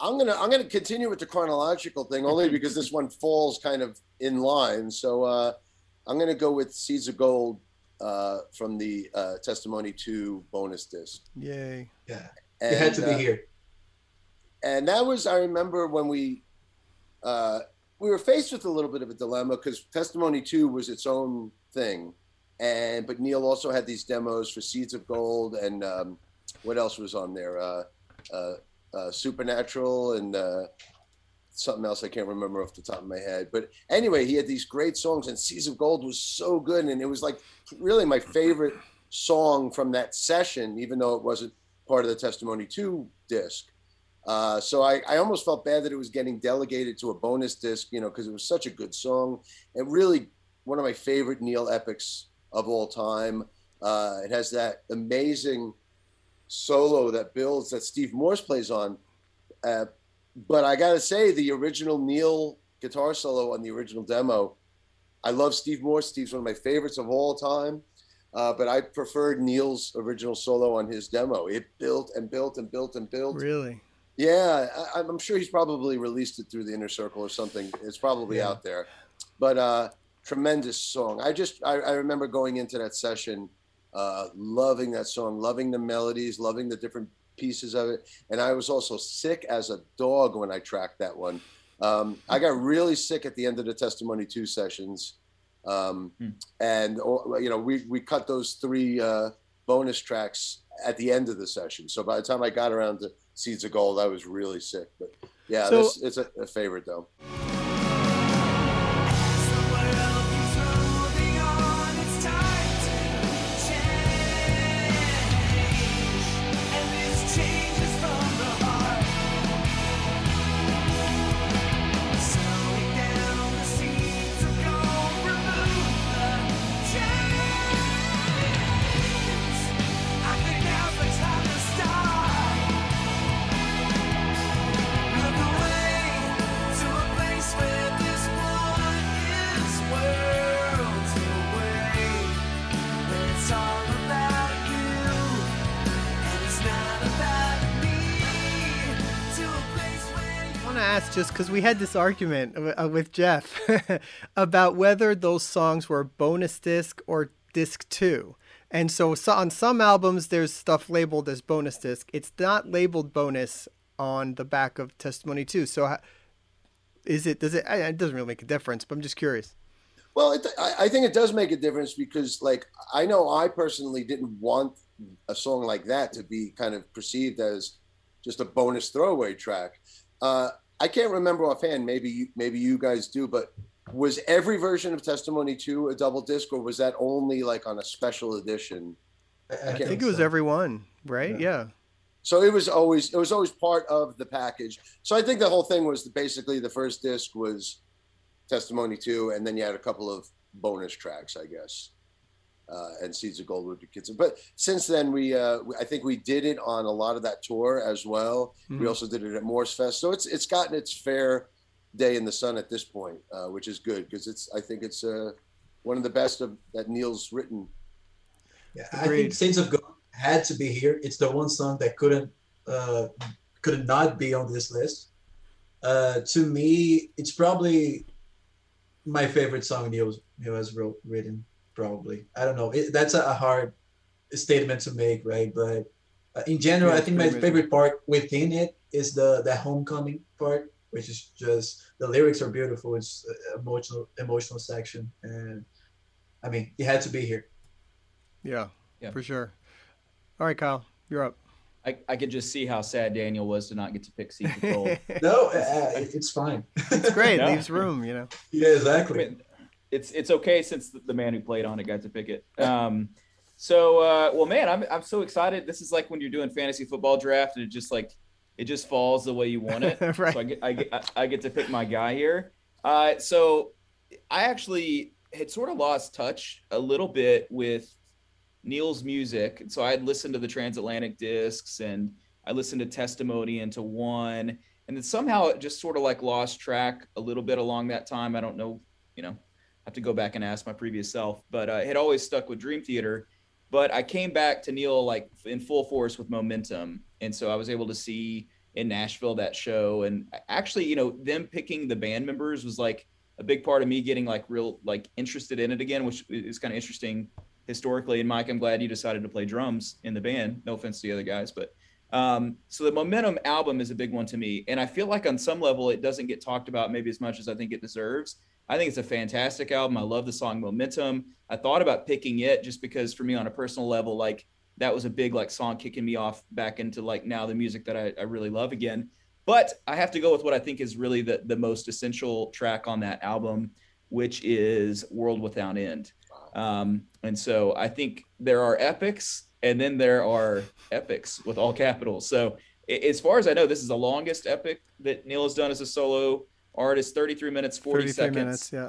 I'm gonna I'm gonna continue with the chronological thing only because this one falls kind of in line. So uh, I'm gonna go with Seeds of Gold uh, from the uh, Testimony Two bonus disc. Yay. yeah, And, it had to be uh, here. And that was I remember when we uh, we were faced with a little bit of a dilemma because Testimony Two was its own thing, and but Neal also had these demos for Seeds of Gold and um, what else was on there? Uh, uh, uh, Supernatural and uh, something else I can't remember off the top of my head. But anyway, he had these great songs, and Seeds of Gold was so good, and it was like really my favorite song from that session, even though it wasn't part of the Testimony Two disc. Uh, so I, I almost felt bad that it was getting delegated to a bonus disc, you know, because it was such a good song and really one of my favorite Neal epics of all time. Uh, it has that amazing solo that builds that Steve Morse plays on. Uh, but I gotta say, the original Neal guitar solo on the original demo, I love Steve Morse. Steve's one of my favorites of all time. Uh, but I preferred Neal's original solo on his demo. It built and built and built and built. Really? Yeah, I, I'm sure he's probably released it through the inner circle or something. It's probably Yeah. out there, but uh, tremendous song. I just I, I remember going into that session, uh, loving that song, loving the melodies, loving the different pieces of it, and I was also sick as a dog when I tracked that one. Um, I got really sick at the end of the Testimony Two sessions, um, Hmm. and oh, you know we we cut those three uh, bonus tracks at the end of the session. So by the time I got around to Seeds of Gold, I was really sick. But yeah, So- this, it's a, a favorite though. Just because we had this argument uh, with Jeff about whether those songs were bonus disc or disc two. And so, so on some albums, there's stuff labeled as bonus disc. It's not labeled bonus on the back of Testimony 2. So, is it, does it, it doesn't really make a difference, but I'm just curious. Well, it, I, I think it does make a difference because, like, I know I personally didn't want a song like that to be kind of perceived as just a bonus throwaway track. Uh, I can't remember offhand. Maybe you, maybe you guys do, but was every version of Testimony Two a double disc, or was that only like on a special edition? I, I think it was every one, right? Yeah. yeah. So it was always it was always part of the package. So I think the whole thing was basically the first disc was Testimony Two, and then you had a couple of bonus tracks, I guess uh, and Seeds of Gold would be kids. But since then, we uh, I think we did it on a lot of that tour as well. Mm-hmm. We also did it at Morsefest, so it's it's gotten its fair day in the sun at this point, uh, which is good because it's I think it's uh, one of the best of that Neal's written. Yeah, I think Seeds of Gold had to be here. It's the one song that couldn't uh, could not be on this list. Uh, to me, it's probably my favorite song Neal, Neal has wrote, written probably. I don't know. It, that's a, hard statement to make, right? But uh, in general, yeah, I think my favorite part within it is the the homecoming part, which is just the lyrics are beautiful. It's emotional emotional section, and I mean, it had to be here. Yeah, yeah, for sure. All right, Kyle, you're up. I, I could just see how sad Daniel was to not get to pick Seeds of Gold. no, uh, uh, it's fine. It's great. no. Leaves room, you know. Yeah, exactly. I mean, it's it's okay since the man who played on it got to pick it. Um, so uh, well, man, I'm I'm so excited. This is like when you're doing fantasy football draft and it just like it just falls the way you want it. right. So I get I get I get to pick my guy here. Uh, so I actually had sort of lost touch a little bit with Neal's music. So I had listened to the transatlantic discs and I listened to Testimony into one, and then somehow it just sort of like lost track a little bit along that time. I don't know, you know, have to go back and ask my previous self, but uh, had always stuck with Dream Theater. But I came back to Neal like in full force with momentum, and so I was able to see in Nashville that show. And actually, you know, them picking the band members was like a big part of me getting like real like interested in it again, which is kind of interesting historically. And Mike, I'm glad you decided to play drums in the band. No offense to the other guys, but um, so the Momentum album is a big one to me, and I feel like on some level it doesn't get talked about maybe as much as I think it deserves. I think it's a fantastic album. I love the song Momentum. I thought about picking it just because for me on a personal level, like that was a big like song kicking me off back into like now the music that I, I really love again. But I have to go with what I think is really the, the most essential track on that album, which is World Without End. Um, and so I think there are epics and then there are epics with all capitals. So as far as I know, this is the longest epic that Neal has done as a solo artist 33 minutes 40 seconds. minutes, yeah.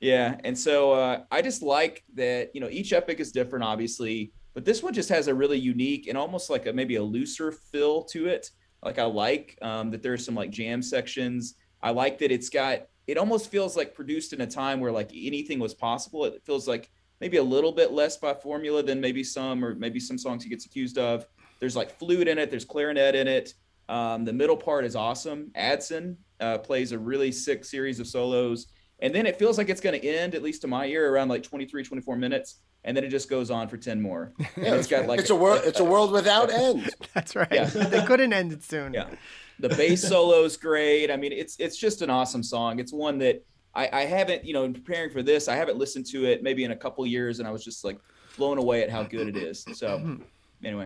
Yeah and so uh, i just like that you know each epic is different obviously but this one just has a really unique and almost like a maybe a looser feel to it. Like i like um, that there's some like jam sections. I like that it's got it almost feels like produced in a time where like anything was possible. It feels like maybe a little bit less by formula than maybe some or maybe some songs he gets accused of. There's like flute in it there's clarinet in it. Um, the middle part is awesome. Adson uh, plays a really sick series of solos. And then it feels like it's going to end, at least to my ear, around like 23, 24 minutes. And then it just goes on for 10 more. Yeah, it's got like it's a, a world. It's a world without end. That's right. Yeah. they couldn't end it soon. Yeah. The bass solo is great. I mean, it's it's just an awesome song. It's one that I, I haven't, you know, in preparing for this, I haven't listened to it maybe in a couple years, and I was just like blown away at how good it is. So, anyway.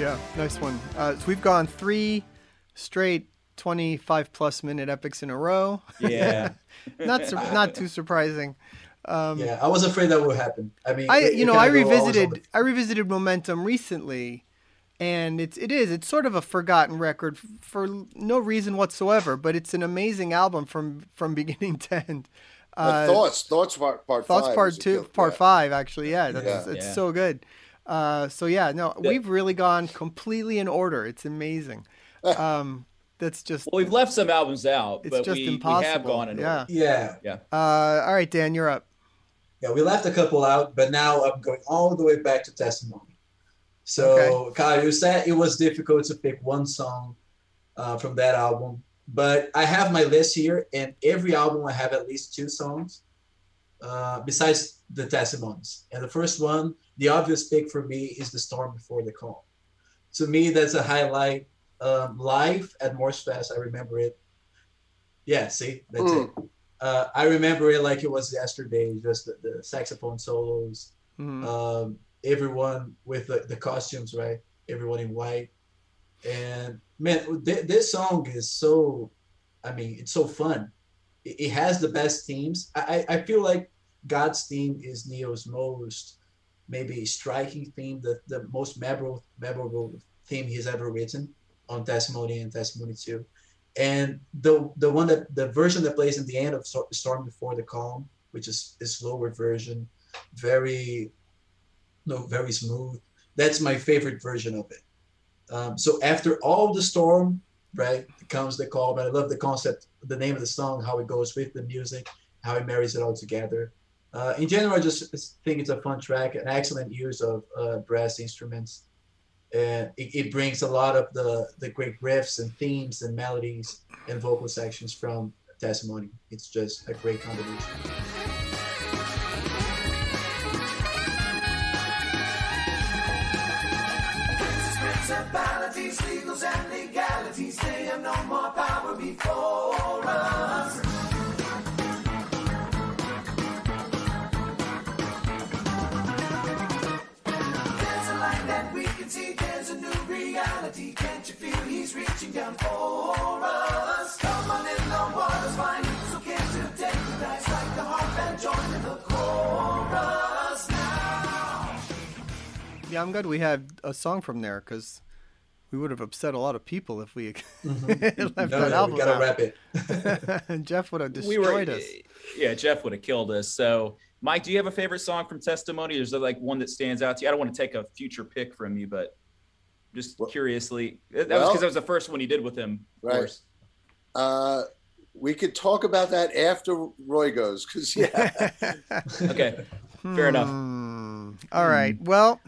Yeah, nice one. Uh, so we've gone three straight 25 plus minute epics in a row. Yeah. not sur- not too surprising. Um, yeah, I was afraid that would happen. I mean, I you know I kinda go always on revisited I revisited Momentum recently, and it's it is it's sort of a forgotten record f- for no reason whatsoever, but it's an amazing album from from beginning to end. Uh, thoughts, thoughts part, part Thoughts five. Part Two, Part yeah. Five, actually, yeah, that's Yeah. it's Yeah. so good. Uh, so yeah, no, The- we've really gone completely in order. It's amazing. Um, that's just Well, we've left some albums out, it's but just we, we impossible. have gone in yeah. order. Yeah, Yeah. Uh, all right, Dan, you're up. yeah, we left a couple out, but now I'm going all the way back to testimony. So, Kyle, you said it was difficult to pick one song uh, from that album, but I have my list here, and every album I have at least two songs, uh, besides the testimonies. And the first one, the obvious pick for me, is "The Storm Before the Calm." To me, that's a highlight. Um, live at Morsefest, I remember it. Yeah, see, that's it uh, I remember it like it was yesterday. Just the, the saxophone solos, Mhm. um, everyone with the, the costumes, right? Everyone in white, and man, th- this song is so. I mean, it's so fun. It, it has the best themes. I I feel like God's theme is Neal's most maybe striking theme, the, the most memorable memorable theme he's ever written on Testimony and Testimony Two and the the one that the version that plays in the end of Stor- Storm Before the Calm, which is a slower version, very no very smooth. That's my favorite version of it. Um, so after all the storm, right, comes the calm. And I love the concept, the name of the song, how it goes with the music, how it marries it all together. Uh, in general, I just think it's a fun track, an excellent use of uh, brass instruments. And it, it brings a lot of the the great riffs and themes and melodies and vocal sections from testimony. It's just a great combination. Legals, and legalities, they have no more power before Yeah, I'm glad we had a song from there because we would have upset a lot of people if we left Mm-hmm. no, that no, album we gotta out. wrap it and Jeff would have we were destroyed us. yeah jeff would have killed us so mike do you have a favorite song from testimony is there like one that stands out to you i don't want to take a future pick from you but just Well- curiously that was because that was the first one you did with him of Right. course. Uh, we could talk about that after Roy goes, because yeah, okay fair enough Hmm. All right. Well,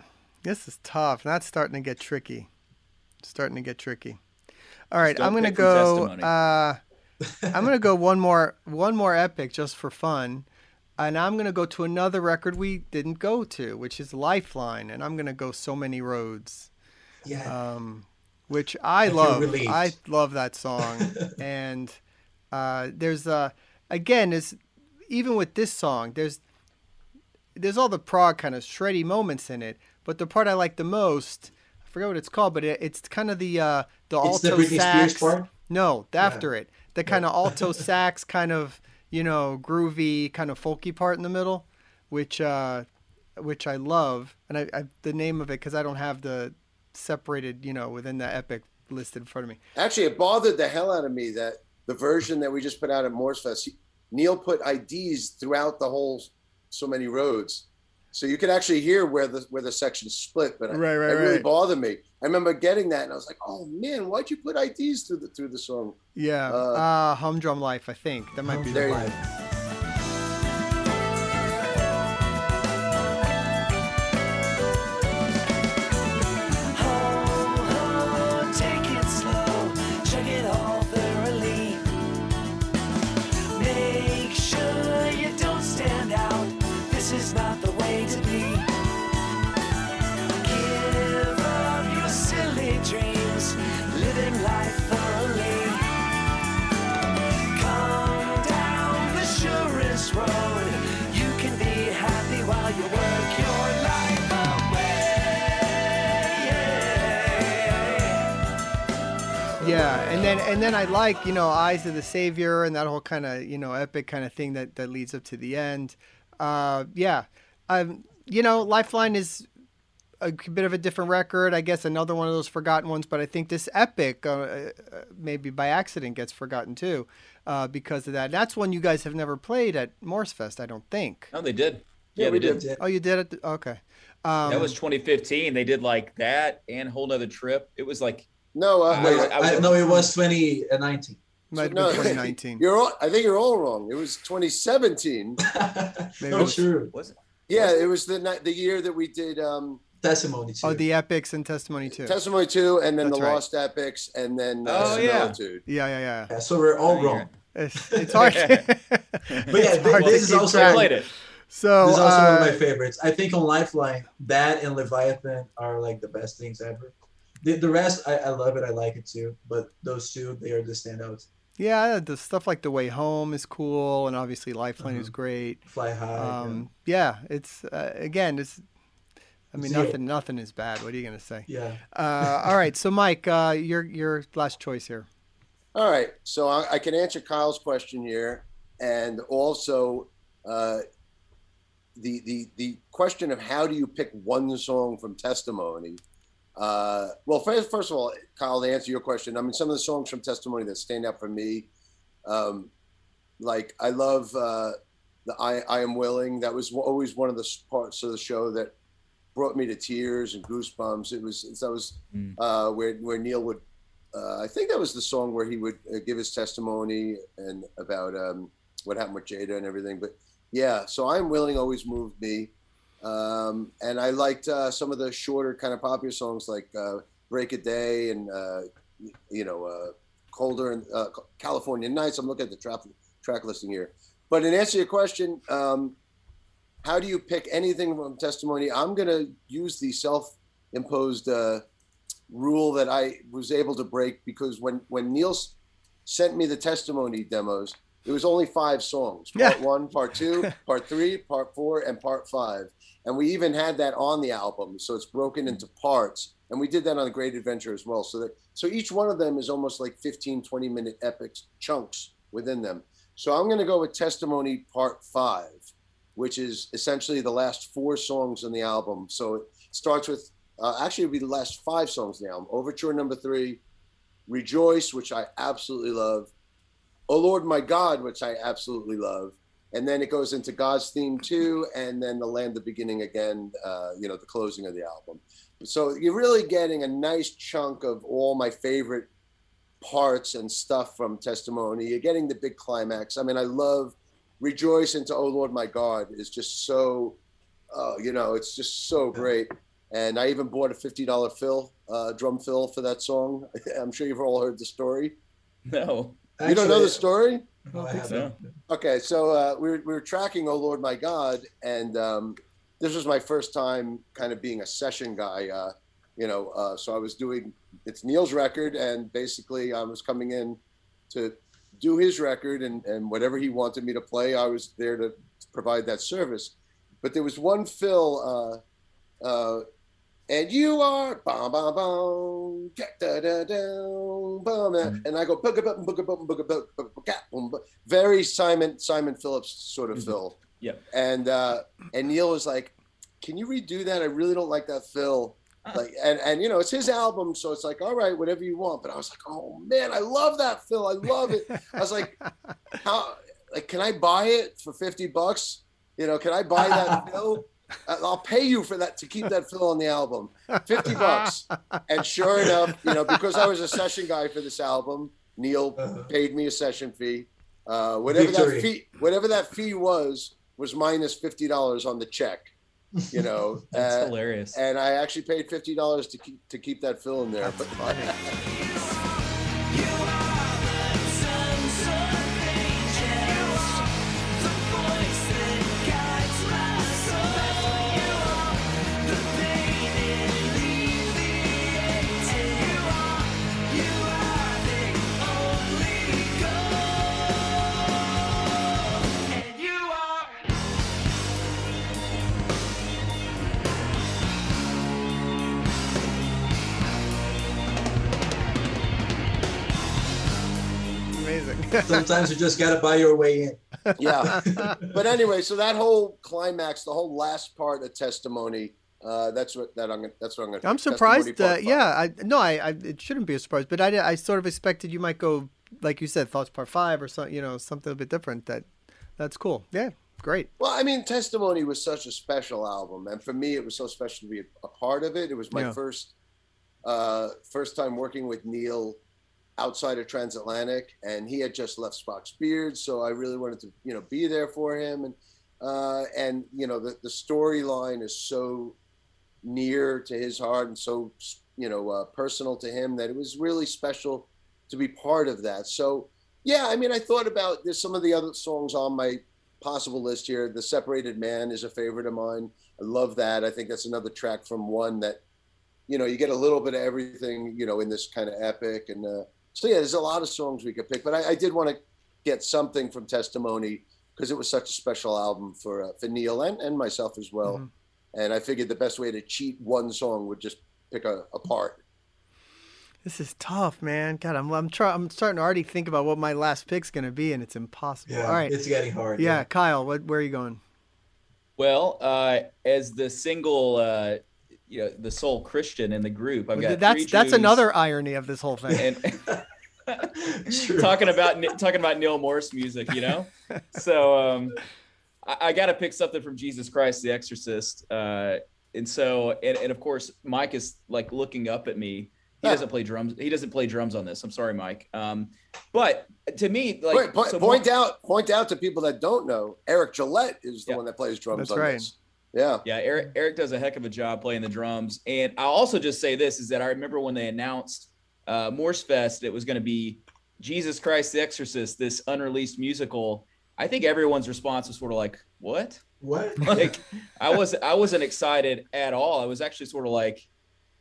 this is tough. That's starting to get tricky. Starting to get tricky. All right, I'm gonna go. Uh, I'm gonna go one more, one more epic just for fun, and I'm gonna go to another record we didn't go to, which is Lifeline, and I'm gonna go So Many Roads, yeah um, which I, love. I love that song, and uh, there's uh, again is even with this song, there's there's all the prog kind of shreddy moments in it, but the part I like the most, I forget what it's called, but it, it's kind of the uh, the it's alto the sax. Part? No, after it, the kind of alto sax, kind of you know groovy, kind of folky part in the middle, which uh, which I love, and I, I the name of it because I don't have the separated you know within the epic listed in front of me. actually, it bothered the hell out of me that the version that we just put out at Morsefest, he- Neal put IDs throughout the whole so many roads, so you could actually hear where the where the sections split. But Right, right, it really right. bothered me. I remember getting that, and I was like, "Oh man, why'd you put IDs through the through the song?" Yeah, Uh, uh, humdrum life. I think that might be the one. Yeah, and then and then I like you know Eyes of the Savior and that whole kind of you know epic kind of thing that that leads up to the end. Uh, yeah, um, you know Lifeline is a bit of a different record. I guess another one of those forgotten ones, but I think this epic uh, uh, maybe by accident gets forgotten too uh, because of that. That's one you guys have never played at Morsefest, I don't think. No, they did. Yeah, Yeah, we they did. Yeah. Oh, you did it. Okay. Um, That was 2015. They did like that and whole nother trip. It was like No, uh, I- wait, I was I, no, it was 2019. might have no, been 2019. You're all. I think you're all wrong. It was 2017. Maybe no, was- true. was it? Yeah, it was the the year that we did um, Testimony too. Oh, the epics and testimony too. Testimony Two, and then That's the right. Lost Epics, and then uh, Oh, yeah. Similitude. yeah, yeah, yeah. yeah, so we're all wrong. It's, it's hard. But yeah, It's thi- hard to this is also I played it. So This is also one of uh, my favorites. I think on Lifeline, that and Leviathan are like the best things ever. The, the rest, I, I love it. I like it too. But those two, they are the standouts. yeah, the stuff like the way home is cool, and obviously Lifeline is Mhm. great. Fly high. Um, yeah, it's uh, again, it's. I mean, Zero. nothing, nothing is bad. What are you gonna say? yeah. Uh, all right, so Mike, uh, your your last choice here. All right, so I, I can answer Kyle's question here, and also uh, the the the question of how do you pick one song from Testimony. Uh, well, first, first of all, Kyle, to answer your question, I mean, some of the songs from Testimony that stand out for me, um, like I love uh, the I, I Am Willing. That was always one of the parts of the show that brought me to tears and goosebumps. It was that was Mm. uh, where where Neal would uh, I think that was the song where he would uh, give his testimony and about um, what happened with Jayda and everything. But yeah, so I'm willing always moved me, um, and I liked uh, some of the shorter kind of popular songs like uh, "Break a Day" and uh, you know uh, "Colder" and uh, "California Nights." I'm looking at the track track listing here. But in answer to your question, um, how do you pick anything from testimony? I'm going to use the self-imposed. Rule that I was able to break because when when Neal sent me the testimony demos, it was only five songs: part Yeah. one, part two, part three, part four, and part five. And we even had that on the album, so it's broken into parts. And we did that on the Great Adventure as well. So that so each one of them is almost like 15, 20 minute epic chunks within them. So I'm going to go with Testimony Part Five, which is essentially the last four songs on the album. So it starts with uh, actually, it'll be the last five songs now. Overture number three, Rejoice, which I absolutely love. Oh Lord, my God, which I absolutely love. And then it goes into God's theme too, and then the land, the beginning again. Uh, you know, the closing of the album. So you're really getting a nice chunk of all my favorite parts and stuff from Testimony. You're getting the big climax. I mean, I love Rejoice into Oh Lord, my God is just so. Uh, you know, it's just so great and I even bought a fifty dollar fill, uh, drum fill for that song. I'm sure you've all heard the story. No. You don't know the story? no, I think so. haven't. Okay, so uh, we, were, we were tracking "Oh Lord, My God," and um, this was my first time kind of being a session guy. Uh, you know, uh, so I was doing it's Neal's record, and basically I was coming in to do his record, and and whatever he wanted me to play, I was there to provide that service. But there was one fill, uh, uh, and you are bum bum bum, da da da, bum, and I go booga bum booga bum booga bum booga bum, bum. very Simon Simon Phillips sort of fill. Yep. And uh, and Neal was like, "Can you redo that? I really don't like that fill." Ah. Like and and you know it's his album, so it's like all right, whatever you want. But I was like, "Oh man, I love that fill. I love it." I was like, "How? Like, can I buy it for fifty bucks? You know, can I buy that fill?" I- I'll pay you for that to keep that fill on the album. 50 bucks. And sure enough, you know, because I was a session guy for this album, Neal Uh-huh. paid me a session fee. Uh, whatever that fee, whatever that fee was, was minus fifty dollars on the check. You know, That's uh, hilarious. and I actually paid fifty dollars to keep to keep that fill in there. That's But Sometimes you just gotta buy your way in. Yeah. but anyway, so that whole climax, the whole last part of testimony, uh, that's what that I'm gonna, that's what I'm gonna. I'm surprised. Uh, yeah, I no, I, I it shouldn't be a surprise, but I, I sort of expected you might go like you said, thoughts part five or something, you know, something a bit different. That that's cool. Yeah, great. Well, I mean, Testimony was such a special album, and for me, it was so special to be a, a part of it. It was my Yeah. first uh, first time working with Neal outside of Transatlantic, and he had just left Spock's Beard, so I really wanted to, you know, be there for him, and uh, and you know, the the storyline is so near to his heart and so you know uh, personal to him that it was really special to be part of that. So yeah, I mean, I thought about there's some of the other songs on my possible list here. The Separated Man is a favorite of mine. I love that. I think that's another track from one that, you know, you get a little bit of everything, you know, in this kind of epic. And uh, so, yeah, there's a lot of songs we could pick, but I, I did want to get something from Testimony because it was such a special album for uh, for Neal and, and myself as well. Mhm. And I figured the best way to cheat one song would just pick a, a part. This is tough, man. God, I'm I'm trying. I'm starting to already think about what my last pick's gonna be, and it's impossible. Yeah, All right. it's getting hard. Yeah, Kyle, what, where are you going? Well, uh, as the single, uh, you know, the sole Christian in the group, I've got that's that's Jews another irony of this whole thing. And talking about talking about Neal Morse music, you know. so um, I, I got to pick something from Jesus Christ, the Exorcist, uh, and so and, and of course Mike is like looking up at me. He Yeah. doesn't play drums. He doesn't play drums on this. I'm sorry, Mike. Um, but to me, like Wait, po- so point out point out to people that don't know, Eric Gillette is the Yeah. one that plays drums That's on right. this. Yeah. Yeah, Eric Eric does a heck of a job playing the drums. And I'll also just say this is that I remember when they announced uh Morsefest, it was going to be Jesus Christ the Exorcist, this unreleased musical. I think everyone's response was sort of like, "What?" What? Like I was I wasn't excited at all. I was actually sort of like,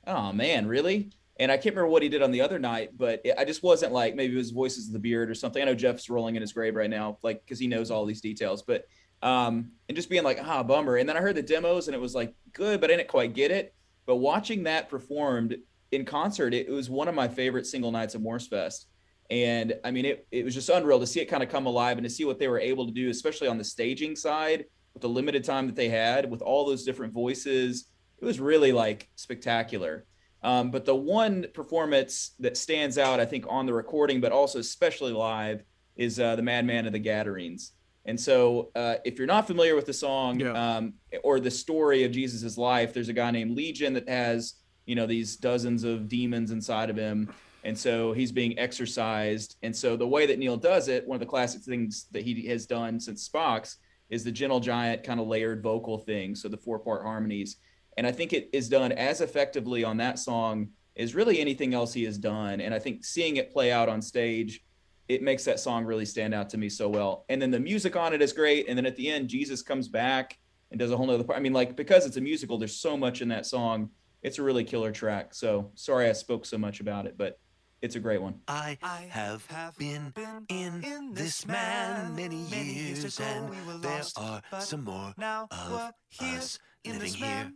"Oh man, really?" And I can't remember what he did on the other night, but it, I just wasn't like maybe it was Voices of the Beard or something. I know Jeff's rolling in his grave right now, like because he knows all these details. But um, and just being like, ah, bummer. And then I heard the demos and it was like good, but I didn't quite get it. But watching that performed in concert, it, it was one of my favorite single nights of Morsefest. And I mean, it, it was just unreal to see it kind of come alive and to see what they were able to do, especially on the staging side with the limited time that they had with all those different voices. It was really like spectacular. Um, but the one performance that stands out, I think, on the recording, but also especially live, is uh, the Madman of the Gadarenes. And so, uh, if you're not familiar with the song Yeah. um, or the story of Jesus's life, there's a guy named Legion that has, you know, these dozens of demons inside of him, and so he's being exorcised. And so, the way that Neal does it, one of the classic things that he has done since Spock's, is the gentle giant kind of layered vocal thing. So the four part harmonies, and I think it is done as effectively on that song as really anything else he has done. And I think seeing it play out on stage it makes that song really stand out to me so well. And then the music on it is great. And then at the end, Jesus comes back and does a whole nother part. I mean, like because it's a musical, there's so much in that song. It's a really killer track. So sorry I spoke so much about it, but it's a great one. I I have been been in in this man many years, and there are some more now of us living here.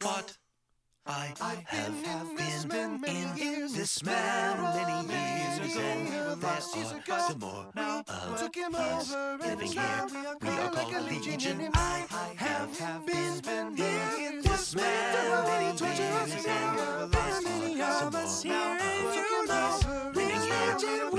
What? I have been in this man many years, and there are some more. Now of took uh, him us over living here. We are called like a Legion. I have been in this man many years, and there are more. of us living here. We are called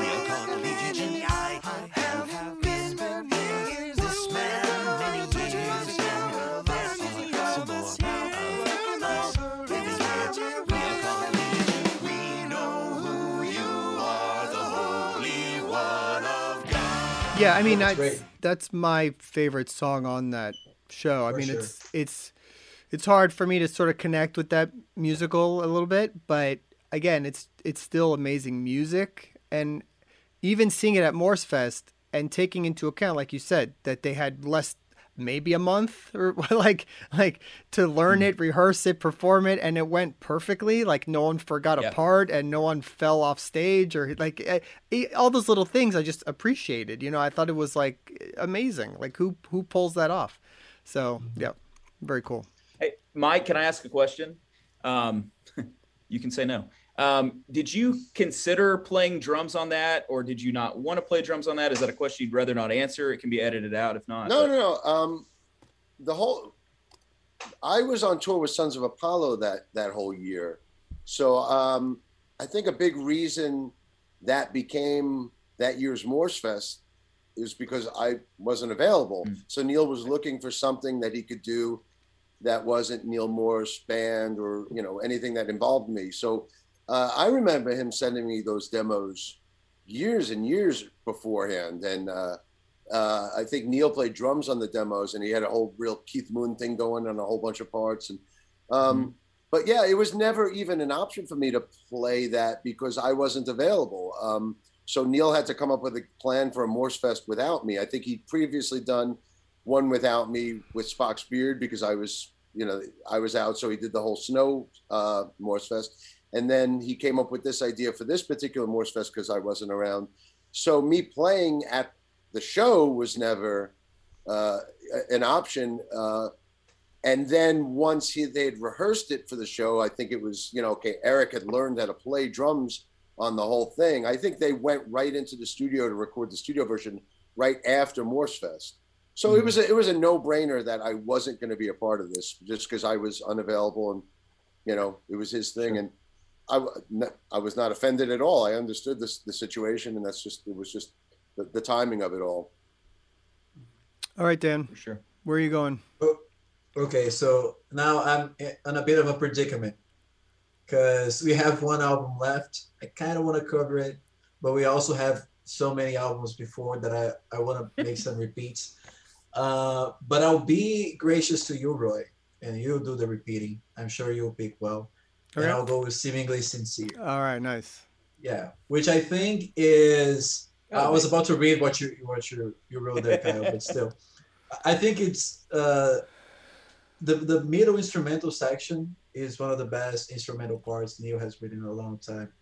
I mean That's that's my favorite song on that show. I mean sure. it's it's it's hard for me to sort of connect with that musical a little bit, but again, it's it's still amazing music and even seeing it at Morsefest and taking into account like you said that they had less maybe a month or like like to learn it, rehearse it, perform it and it went perfectly. Like no one forgot a part and no one fell off stage or like eh, eh, all those little things I just appreciated. You know, I thought it was like amazing. Like who who pulls that off? So, yeah. Very cool. Hey, Mike, can I ask a question? Um, you can say no. Um, did you consider playing drums on that, or did you not want to play drums on that? Is that a question you'd rather not answer? It can be edited out if not. No, but- no, no. Um, the whole I was on tour with Sons of Apollo that that whole year, so um, I think a big reason that became that year's Morsefest is because I wasn't available. Mm. So Neal was looking for something that he could do that wasn't Neal Morse band or you know anything that involved me. So uh, I remember him sending me those demos years and years beforehand, and uh, uh, I think Neal played drums on the demos, and he had a whole real Keith Moon thing going on a whole bunch of parts. And um, but yeah, it was never even an option for me to play that because I wasn't available. Um, so Neal had to come up with a plan for a Morsefest without me. I think he'd previously done one without me with Spock's Beard because I was, you know, I was out. So he did the whole snow uh, Morsefest. And then he came up with this idea for this particular Morsefest because I wasn't around. So me playing at the show was never uh, an option. Uh, and then once he they had rehearsed it for the show, I think it was you know okay. Eric had learned how to play drums on the whole thing. I think they went right into the studio to record the studio version right after Morsefest. So it was a, it was a no brainer that I wasn't going to be a part of this just because I was unavailable and you know it was his thing and I w- n- I was not offended at all. I understood this the situation and that's just it was just the, the timing of it all. All right, Dan, for sure. where are you going? Okay, so now I'm in a bit of a predicament because we have one album left. I kind of want to cover it, but we also have so many albums before that I, I want to make some repeats. Uh, but I'll be gracious to you, Roy, and you'll do the repeating. I'm sure you'll pick well. And Okay. I'll go with seemingly sincere. All right, nice. Yeah, which I think is. I Oh, was about to read what you what you you wrote there, Kyle, but still, I think it's uh, the the middle instrumental section is one of the best instrumental parts Neal has written in a long time.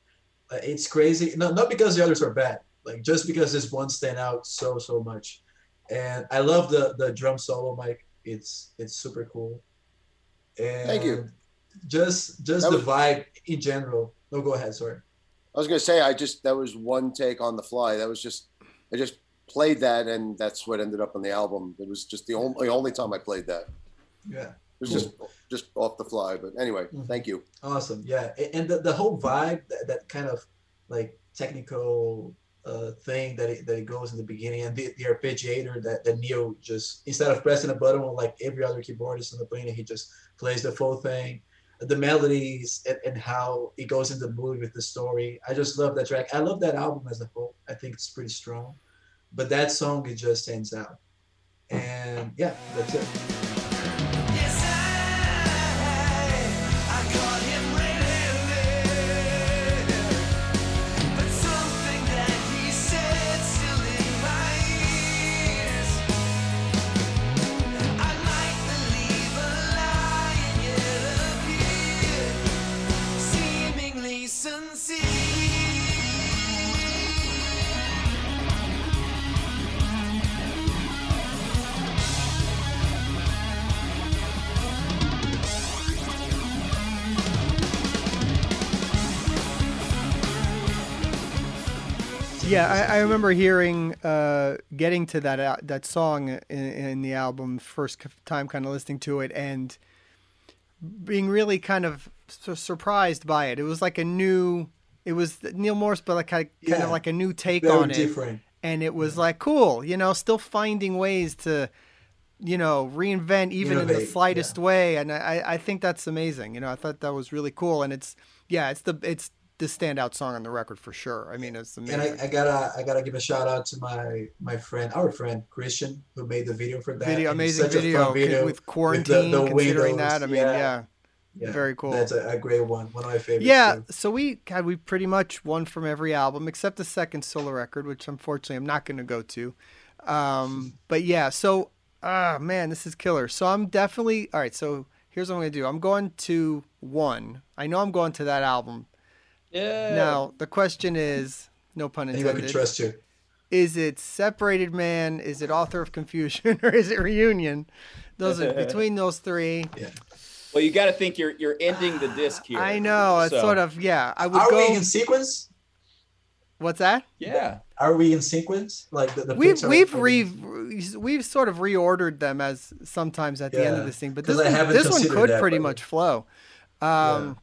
Uh, it's crazy, no, not because the others are bad, like just because this one stand out so so much. And I love the the drum solo, Mike. It's it's super cool. And Thank you. Just just That the was- vibe in general. No, go ahead. Sorry. I was gonna say I just that was one take on the fly. That was just I just played that and that's what ended up on the album. It was just the only only time I played that. Yeah. It was just just off the fly. But anyway, Mhm. thank you. Awesome. Yeah. And the, the whole vibe, that, that kind of like technical uh, thing that it, that it goes in the beginning and the, the arpeggiator that, that Neal just, instead of pressing a button like every other keyboardist on the planet, he just plays the full thing. The melodies and, and how it goes in the mood with the story. I just love that track. I love that album as a whole. I think it's pretty strong. But that song, it just stands out. And yeah, that's it. Yeah, I, I remember hearing, uh, getting to that al- that song in, in the album, first time kind of listening to it, and being really kind of su- surprised by it. It was like a new, it was Neal Morse, but like kind of, kind of like a new take on it, different. and it was like cool, you know, still finding ways to, you know, reinvent even in the Innovate, slightest way, and I I think that's amazing. You know, I thought that was really cool, and it's yeah, it's the it's the standout song on the record for sure. I mean, it's amazing. And I, I gotta I gotta give a shout out to my my friend, our friend Christian, who made the video for that. video, amazing video, video with quarantine. considering windows, that, I mean, yeah. yeah, Yeah, very cool. That's a, a great one. One of my favorites. yeah. too. So we God, we pretty much won from every album except the second solo record, which unfortunately I'm not going to go to. Um, but yeah, so ah man, this is killer. So I'm definitely all right. So here's what I'm going to do. I'm going to one. I know I'm going to that album. Yeah. Now the question is, no pun Anyone can intended. trust you. is it separated man is it author of confusion or is it reunion those are between those three Well, you got to think you're you're ending the disc here. I know. It's So, sort of yeah. I would Are go. we in sequence? What's that? Yeah. Are we in sequence? Like the, the We've we've are re we- we've sort of reordered them as sometimes at the end of Yeah, this thing, but 'cause this one, this one could that, pretty much flow. Um,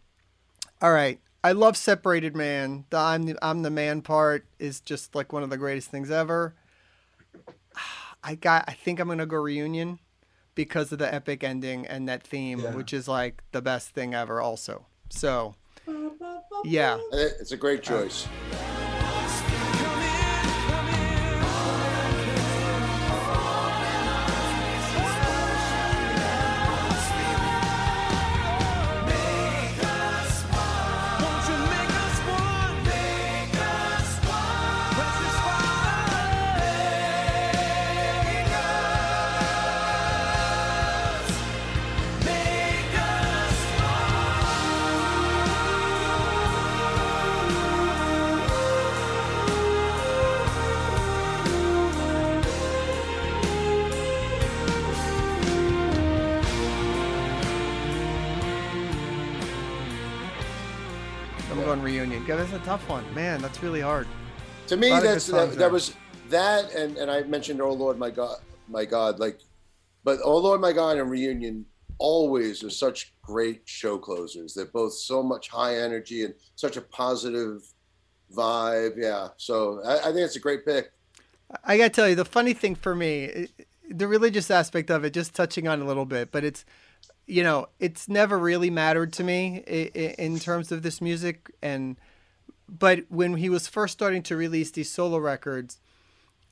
All right, I love separated man. The I'm the, I'm the man part is just like one of the greatest things ever. I got. I think I'm gonna go reunion because of the epic ending and that theme, Yeah. which is like the best thing ever. Also, so yeah. It's a great choice. I'm a tough one, man. That's really hard. To me, lot of good that's that, that was that, and and I mentioned "Oh Lord, my God, my God," like, but "Oh Lord, my God" and "Reunion" always are such great show closers. They're both so much high energy and such a positive vibe. Yeah, so I, I think it's a great pick. I gotta tell you, the funny thing for me, the religious aspect of it, just touching on a little bit, but it's, you know, it's never really mattered to me i- i- in terms of this music. And, but when he was first starting to release these solo records,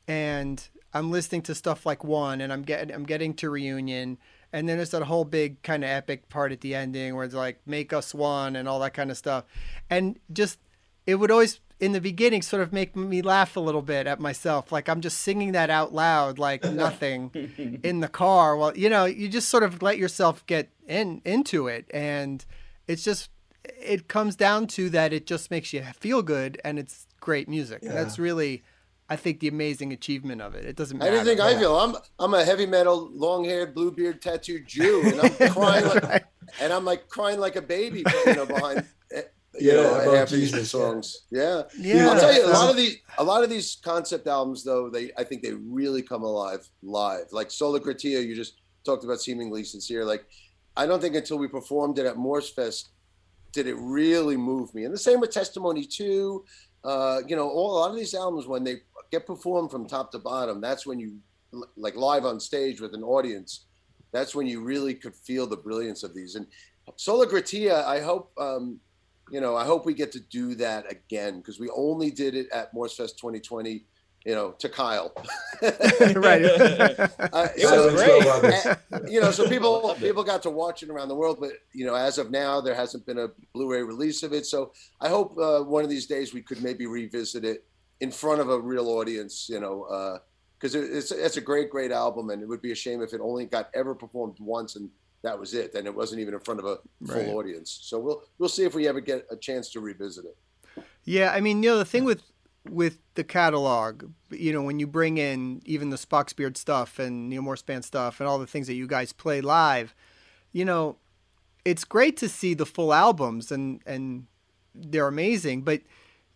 and I'm listening to stuff like One, and I'm getting, I'm getting to Reunion, and then there's that whole big kind of epic part at the ending where it's like "Make Us One" and all that kind of stuff, and just it would always in the beginning sort of make me laugh a little bit at myself. Like i'm just singing that out loud like nothing in the car well you know you just sort of let yourself get in into it. And it's just it comes down to that it just makes you feel good and it's great music Yeah. that's really i think the amazing achievement of it it doesn't matter. I matter didn't think I feel. I'm I'm a heavy metal, long haired, blue beard, tattooed Jew, and I'm crying like, Right. and I'm like crying like a baby, you know, behind. eh, You Yeah, know, about half these Jesus, yeah. songs. Yeah. yeah I'll tell you, a lot of these, a lot of these concept albums, though, they, I think they really come alive live. Like Sola Gratia, you just talked about seemingly sincere. Like, I don't think until we performed it at Morsefest did it really move me. And the same with Testimony Two. Uh, you know, all, a lot of these albums when they get performed from top to bottom, that's when you, like live on stage with an audience, that's when you really could feel the brilliance of these. And Sola Gratia, I hope. Um, you know, I hope we get to do that again because we only did it at Morsefest 2020, you know, to Kyle. right Uh, It so- was great. uh, you know, so people people got to watch it around the world, but you know, as of now, there hasn't been a Blu-ray release of it. So I hope uh, one of these days we could maybe revisit it in front of a real audience. You know, because it, it's it's a great great album, and it would be a shame if it only got ever performed once and that was it. Then it wasn't even in front of a full Right. audience. So we'll we'll see if we ever get a chance to revisit it. Yeah, I mean, you know, the thing with with the catalog, you know, when you bring in even the Spock's Beard stuff and Neal Morse Band stuff and all the things that you guys play live, you know, it's great to see the full albums and and they're amazing, but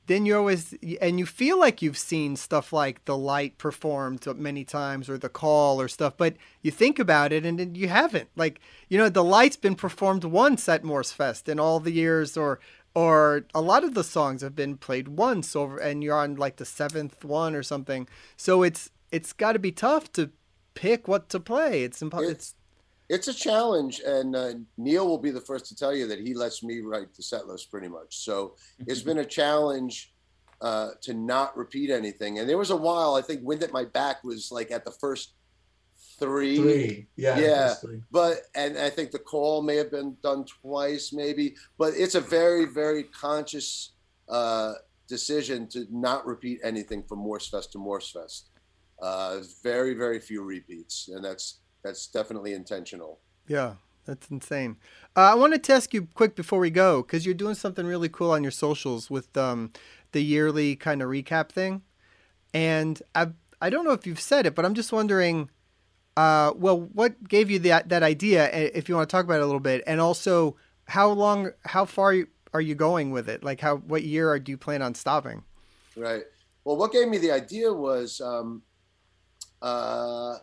then you're always and you feel like you've seen stuff like the light performed many times or the call or stuff but you think about it and then you haven't. Like you know the light's been performed once at Morsefest in all the years or or a lot of the songs have been played once over and you're on like the seventh one or something so it's it's got to be tough to pick what to play it's impo- it's It's a challenge, and uh, Neal will be the first to tell you that he lets me write the set list pretty much. So it's been a challenge uh, to not repeat anything. And there was a while, I think Wind at My Back was like at the first three. Three. Yeah. Yeah. three. But, and I think the call may have been done twice, maybe. But it's a very, very conscious uh, decision to not repeat anything from Morsefest to Morsefest. Uh, very, very few repeats. And that's, that's definitely intentional. Yeah, that's insane. Uh, I wanted to ask you quick before we go because you're doing something really cool on your socials with um, the yearly kind of recap thing, and I I don't know if you've said it, but I'm just wondering, Uh, well, what gave you that that idea? If you want to talk about it a little bit, and also how long, how far are you going with it? Like, how what year are, do you plan on stopping? Right. Well, what gave me the idea was um, uh,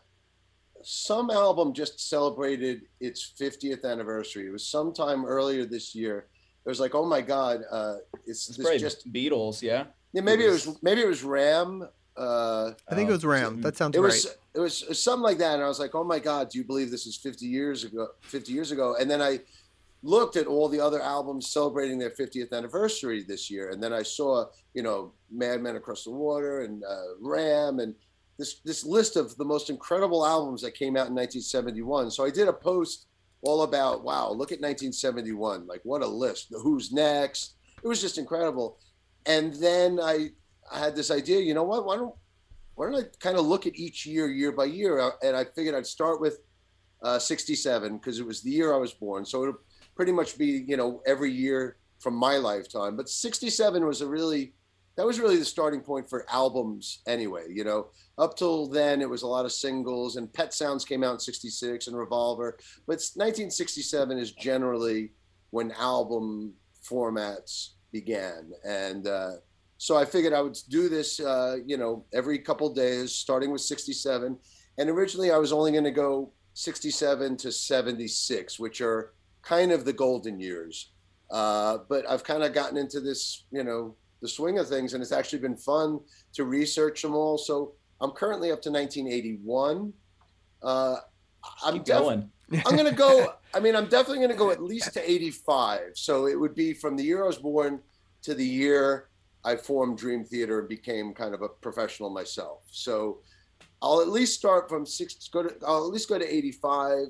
some album just celebrated its 50th anniversary. It was sometime earlier this year. It was like, oh my God, uh, it's, It's this just Beatles, yeah. yeah, maybe it it was, maybe it was Ram. Uh, I think it was Ram. That sounds it right. was it was something like that, and I was like, oh my God, do you believe this is 50 years ago? 50 years ago, and then I looked at all the other albums celebrating their 50th anniversary this year, and then I saw, you know, Madman Across the Water and uh, Ram, and this this list of the most incredible albums that came out in 1971. So I did a post all about, wow, look at 1971, like what a list. Who's Next? It was just incredible. And then I I had this idea, you know what? Why don't why don't I kind of look at each year, year by year? Uh, And I figured I'd start with uh, 67 because it was the year I was born. So it'll pretty much be, you know, every year from my lifetime. But 67 was a really, that was really the starting point for albums anyway. You know, up till then, it was a lot of singles and Pet Sounds came out in 66 and Revolver. But 1967 is generally when album formats began. And, uh, so I figured I would do this, uh, you know, every couple days, starting with 67. And originally I was only going to go 67 to 76, which are kind of the golden years. Uh, but I've kind of gotten into this, you know, the swing of things, and it's actually been fun to research them all. So I'm currently up to 1981. Uh, I'm Keep def- going. I'm gonna go. I mean, I'm definitely gonna go at least to 85. So it would be from the year I was born to the year I formed Dream Theater and became kind of a professional myself. So I'll at least start from six. Go to. I'll at least go to 85.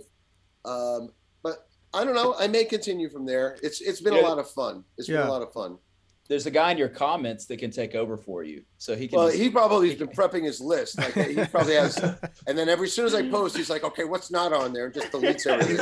Um, but I don't know. I may continue from there. It's it's been a lot of fun. It's been a lot of fun. There's a guy in your comments that can take over for you, so he can. Well, just- he probably has been prepping his list. Like he probably has. And then every as soon as I post, he's like, "Okay, what's not on there?" and just deletes everything.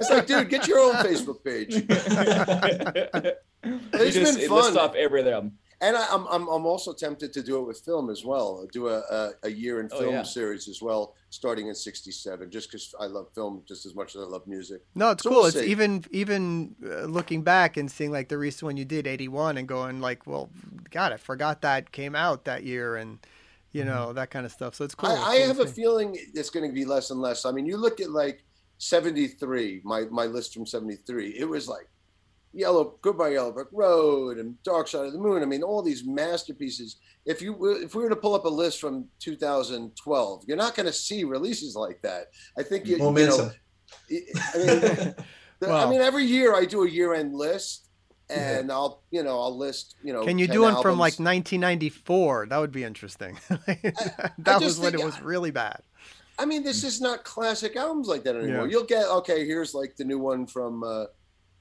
It's like, dude, get your own Facebook page. He It's just been it lists off every other album. And I, I'm, I'm I'm also tempted to do it with film as well. Do a a, a year in Oh, film yeah. series as well, starting in '67. Just because I love film just as much as I love music. No, it's So cool. we'll it's see. even even uh, looking back and seeing like the recent one you did, eighty one, and going like, well, God, I forgot that came out that year, and you know that kind of stuff. So it's cool. I, I have a feeling it's going to be less and less. I mean, you look at like '73, my my list from '73. It was like Yellow, Goodbye Yellow Brick Road, and Dark Side of the Moon. I mean, all these masterpieces. If you if we were to pull up a list from 2012, you're not going to see releases like that. I think you, you know, I mean, I mean, every year I do a year-end list, and I'll, you know, I'll list, you know. Can you do one from like 1994? That would be interesting. that just was when it was really bad. I mean, this is not classic albums like that anymore. Yeah. You'll get okay. Here's like the new one from uh,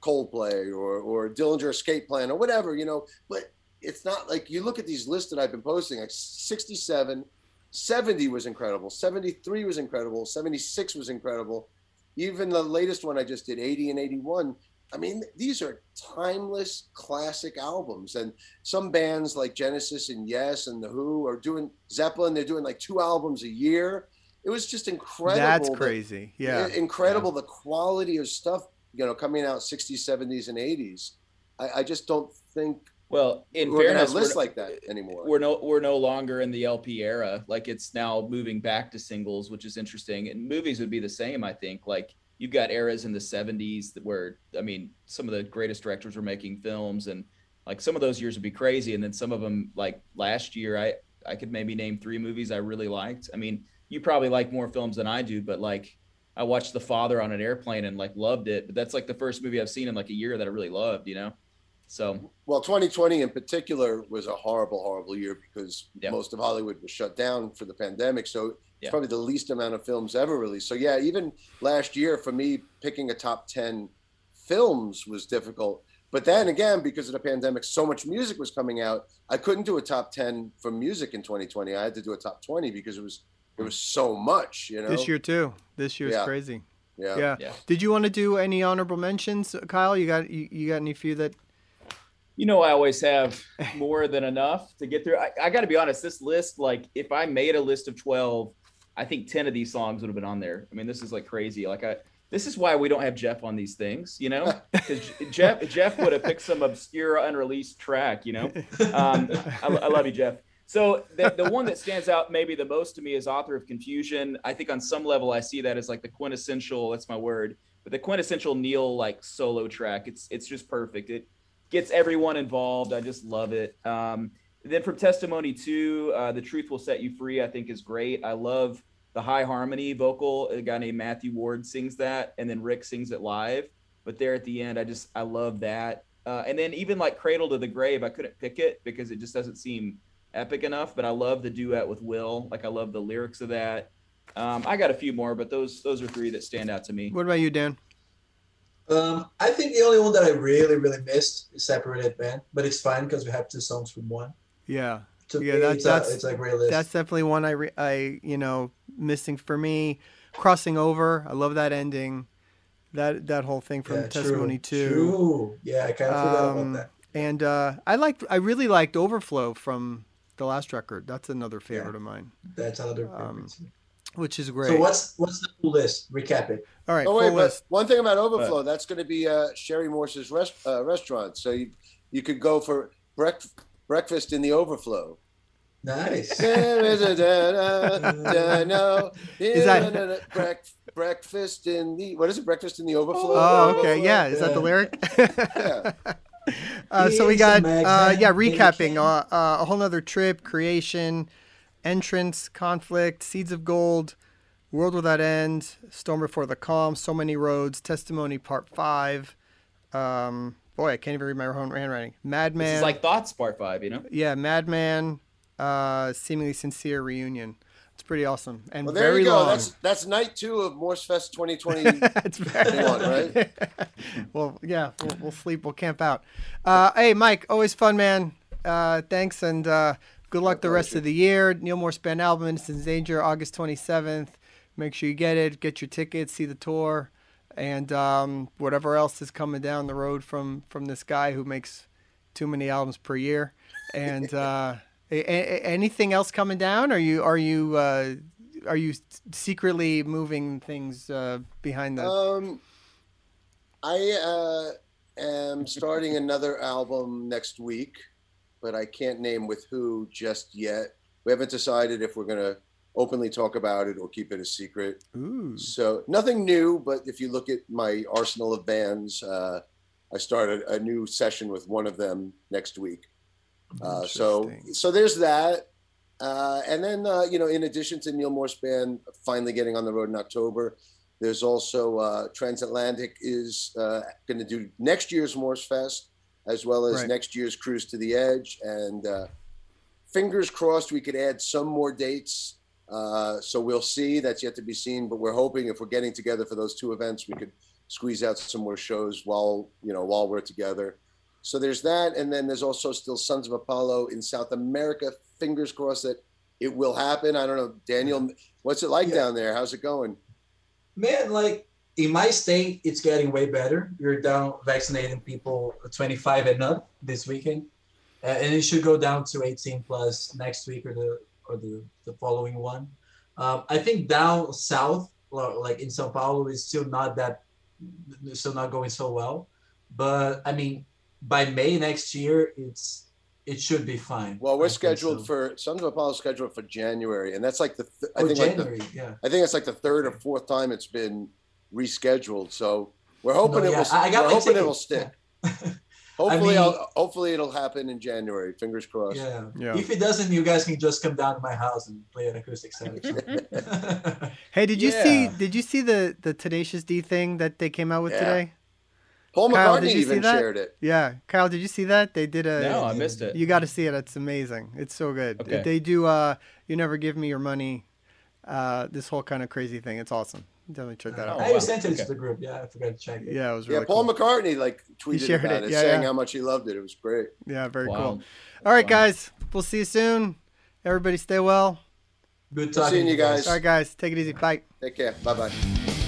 Coldplay or or Dillinger Escape Plan or whatever, you know. But it's not like you look at these lists that I've been posting. Like 67, 70 was incredible. 73 was incredible. 76 was incredible. Even the latest one I just did, 80 and 81. I mean, these are timeless classic albums. And some bands like Genesis and Yes and The Who are doing Zeppelin, they're doing like two albums a year. It was just incredible. That's crazy. Yeah. incredible the quality of stuff, you know, coming out 60s, 70s, and 80s. I, I just don't think Well, in we're fairness, have we're, lists like that anymore. we're no we're no longer in the LP era. Like it's now moving back to singles, which is interesting. And movies would be the same, I think. Like you've got eras in the 70s that where I mean, some of the greatest directors were making films and like some of those years would be crazy and then some of them like last year I I could maybe name 3 movies I really liked. I mean, you probably like more films than I do, but like I watched The Father on an airplane and like loved it, but that's like the first movie I've seen in like a year that I really loved, you know. So, Well, 2020 in particular was a horrible, horrible year because Yeah. most of Hollywood was shut down for the pandemic. So it's Yeah. probably the least amount of films ever released. So yeah, even last year for me, picking a top 10 films was difficult. But then again, because of the pandemic, so much music was coming out. I couldn't do a top 10 for music in 2020. I had to do a top 20 because it was it was so much. You know. This year too. This year's Yeah. crazy. Yeah. Yeah. Yeah. Did you want to do any honorable mentions, Kyle? You got you, you got any few that You know, I always have more than enough to get through. I, I got to be honest. This list, like, if I made a list of twelve, I think ten of these songs would have been on there. I mean, this is like crazy. Like I, this is why we don't have Jeff on these things, you know, because Jeff Jeff would have picked some obscure unreleased track, you know. Um, I, I love you, Jeff. So the, the one that stands out maybe the most to me is author of confusion. I think on some level I see that as like the quintessential. That's my word. But the quintessential Neal like solo track. It's it's just perfect. It gets everyone involved. I just love it. Um, then from testimony two, uh, the truth will set you free. I think is great. I love the high harmony vocal. A guy named Matthew Ward sings that, and then Rick sings it live. But there at the end, I just I love that. Uh, and then even like Cradle to the Grave, I couldn't pick it because it just doesn't seem epic enough. But I love the duet with Will. Like I love the lyrics of that. Um, I got a few more, but those those are three that stand out to me. What about you, Dan? Um, I think the only one that I really, really missed is Separated Man, but it's fine because we have two songs from one. Yeah, To Yeah, me, that- it's, that's- a, it's a great list. that's definitely one I re- I you know missing for me. Crossing over, I love that ending. That that whole thing from Yeah, testimony true, two. True. Yeah, I kind of forgot Um, about that. And uh, I liked I really liked Overflow from the last record. That's another favorite of mine, That's another um, favorite too. which is great. So what's what's the full list? Recap it. All right, Oh full wait, but list. one thing about Overflow, that's going to be uh, Sherry Morse's rest, uh, restaurant. So you, you could go for brec- breakfast in the Overflow. Nice. is Is that- Brec- breakfast in the what is it? Breakfast in the Overflow. Oh, okay, yeah. Is that the lyric? Yeah. uh, so we got uh, yeah, recapping uh, uh, a whole nother trip, creation, entrance, conflict, seeds of gold, world without end, storm before the calm, so many roads, testimony part five. Um, boy, I can't even read my own handwriting. Madman. This is like Thoughts Part Five, you know. yeah, Madman, uh, seemingly sincere reunion. Pretty awesome and Well, there very you go. long. That's that's night two of Morsefest 2020. it's very One, right? well, yeah, we'll, we'll sleep, we'll camp out. Uh, hey, Mike, always fun, man. Uh, thanks, and uh, good luck the rest of the year. Neal Morse Band album, Innocence Danger, August 27th. Make sure you get it, get your tickets, see the tour, and um, whatever else is coming down the road from from this guy who makes too many albums per year. And uh, anything else coming down? Are you are you uh, are you secretly moving things uh, behind the? Um, I uh, am starting another album next week, but I can't name with who just yet. We haven't decided if we're going to openly talk about it or keep it a secret. Ooh. So nothing new, but if you look at my arsenal of bands, uh, I started a new session with one of them next week. Uh, so so there's that. Uh, and then uh, you know, in addition to Neal Morse Band finally getting on the road in October, there's also uh, Transatlantic is uh, going to do next year's Morsefest as well as Right. next year's Cruise to the Edge. And uh, fingers crossed we could add some more dates. Uh, so we'll see. That's yet to be seen. But we're hoping if we're getting together for those two events, we could squeeze out some more shows while you know while we're together. So there's that, and then there's also still Sons of Apollo in South America. Fingers crossed that it will happen. I don't know, Daniel. What's it like Yeah. down there? How's it going? Man, like in my state, it's getting way better. We're down vaccinating people 25 and up this weekend, uh, and it should go down to 18 plus next week or the or the, the following one. Um, I think down south, like in São Paulo, is still not that still not going so well. But I mean, by May next year, it's it should be fine. Well, we're think scheduled so. for Sons of Apollo is scheduled for January, and that's like the th- I oh, think like January, the, yeah. I think it's like the third or fourth time it's been rescheduled. So we're hoping No, it yeah, will. I- I got we're my hoping it will ticket. stick. Hopefully, mean- I'll, hopefully it'll happen in January. Fingers crossed. Yeah. Yeah. If it doesn't, you guys can just come down to my house and play an acoustic set. Hey, did you see? Did you see the the Tenacious D thing that they came out with Yeah. today? Paul Kyle, McCartney did you see even that? shared it. Yeah, Kyle, did you see that? They did a. No, I missed it. You got to see it. It's amazing. It's so good. Okay. They do. Uh, you never give me your money. Uh, this whole kind of crazy thing. It's awesome. Definitely check that Oh, out. I wow. sent it Okay. to the group. Yeah, I forgot to check it. Yeah, it was really Yeah, Paul cool. McCartney like tweeted shared about it. it, Yeah, saying yeah. how much he loved it. It was great. Yeah, very Wow. cool. All right, Fun. guys. We'll see you soon. Everybody, stay well. Good Good talking seeing to you guys. All right, guys. Take it easy. Bye. Take care. Bye bye.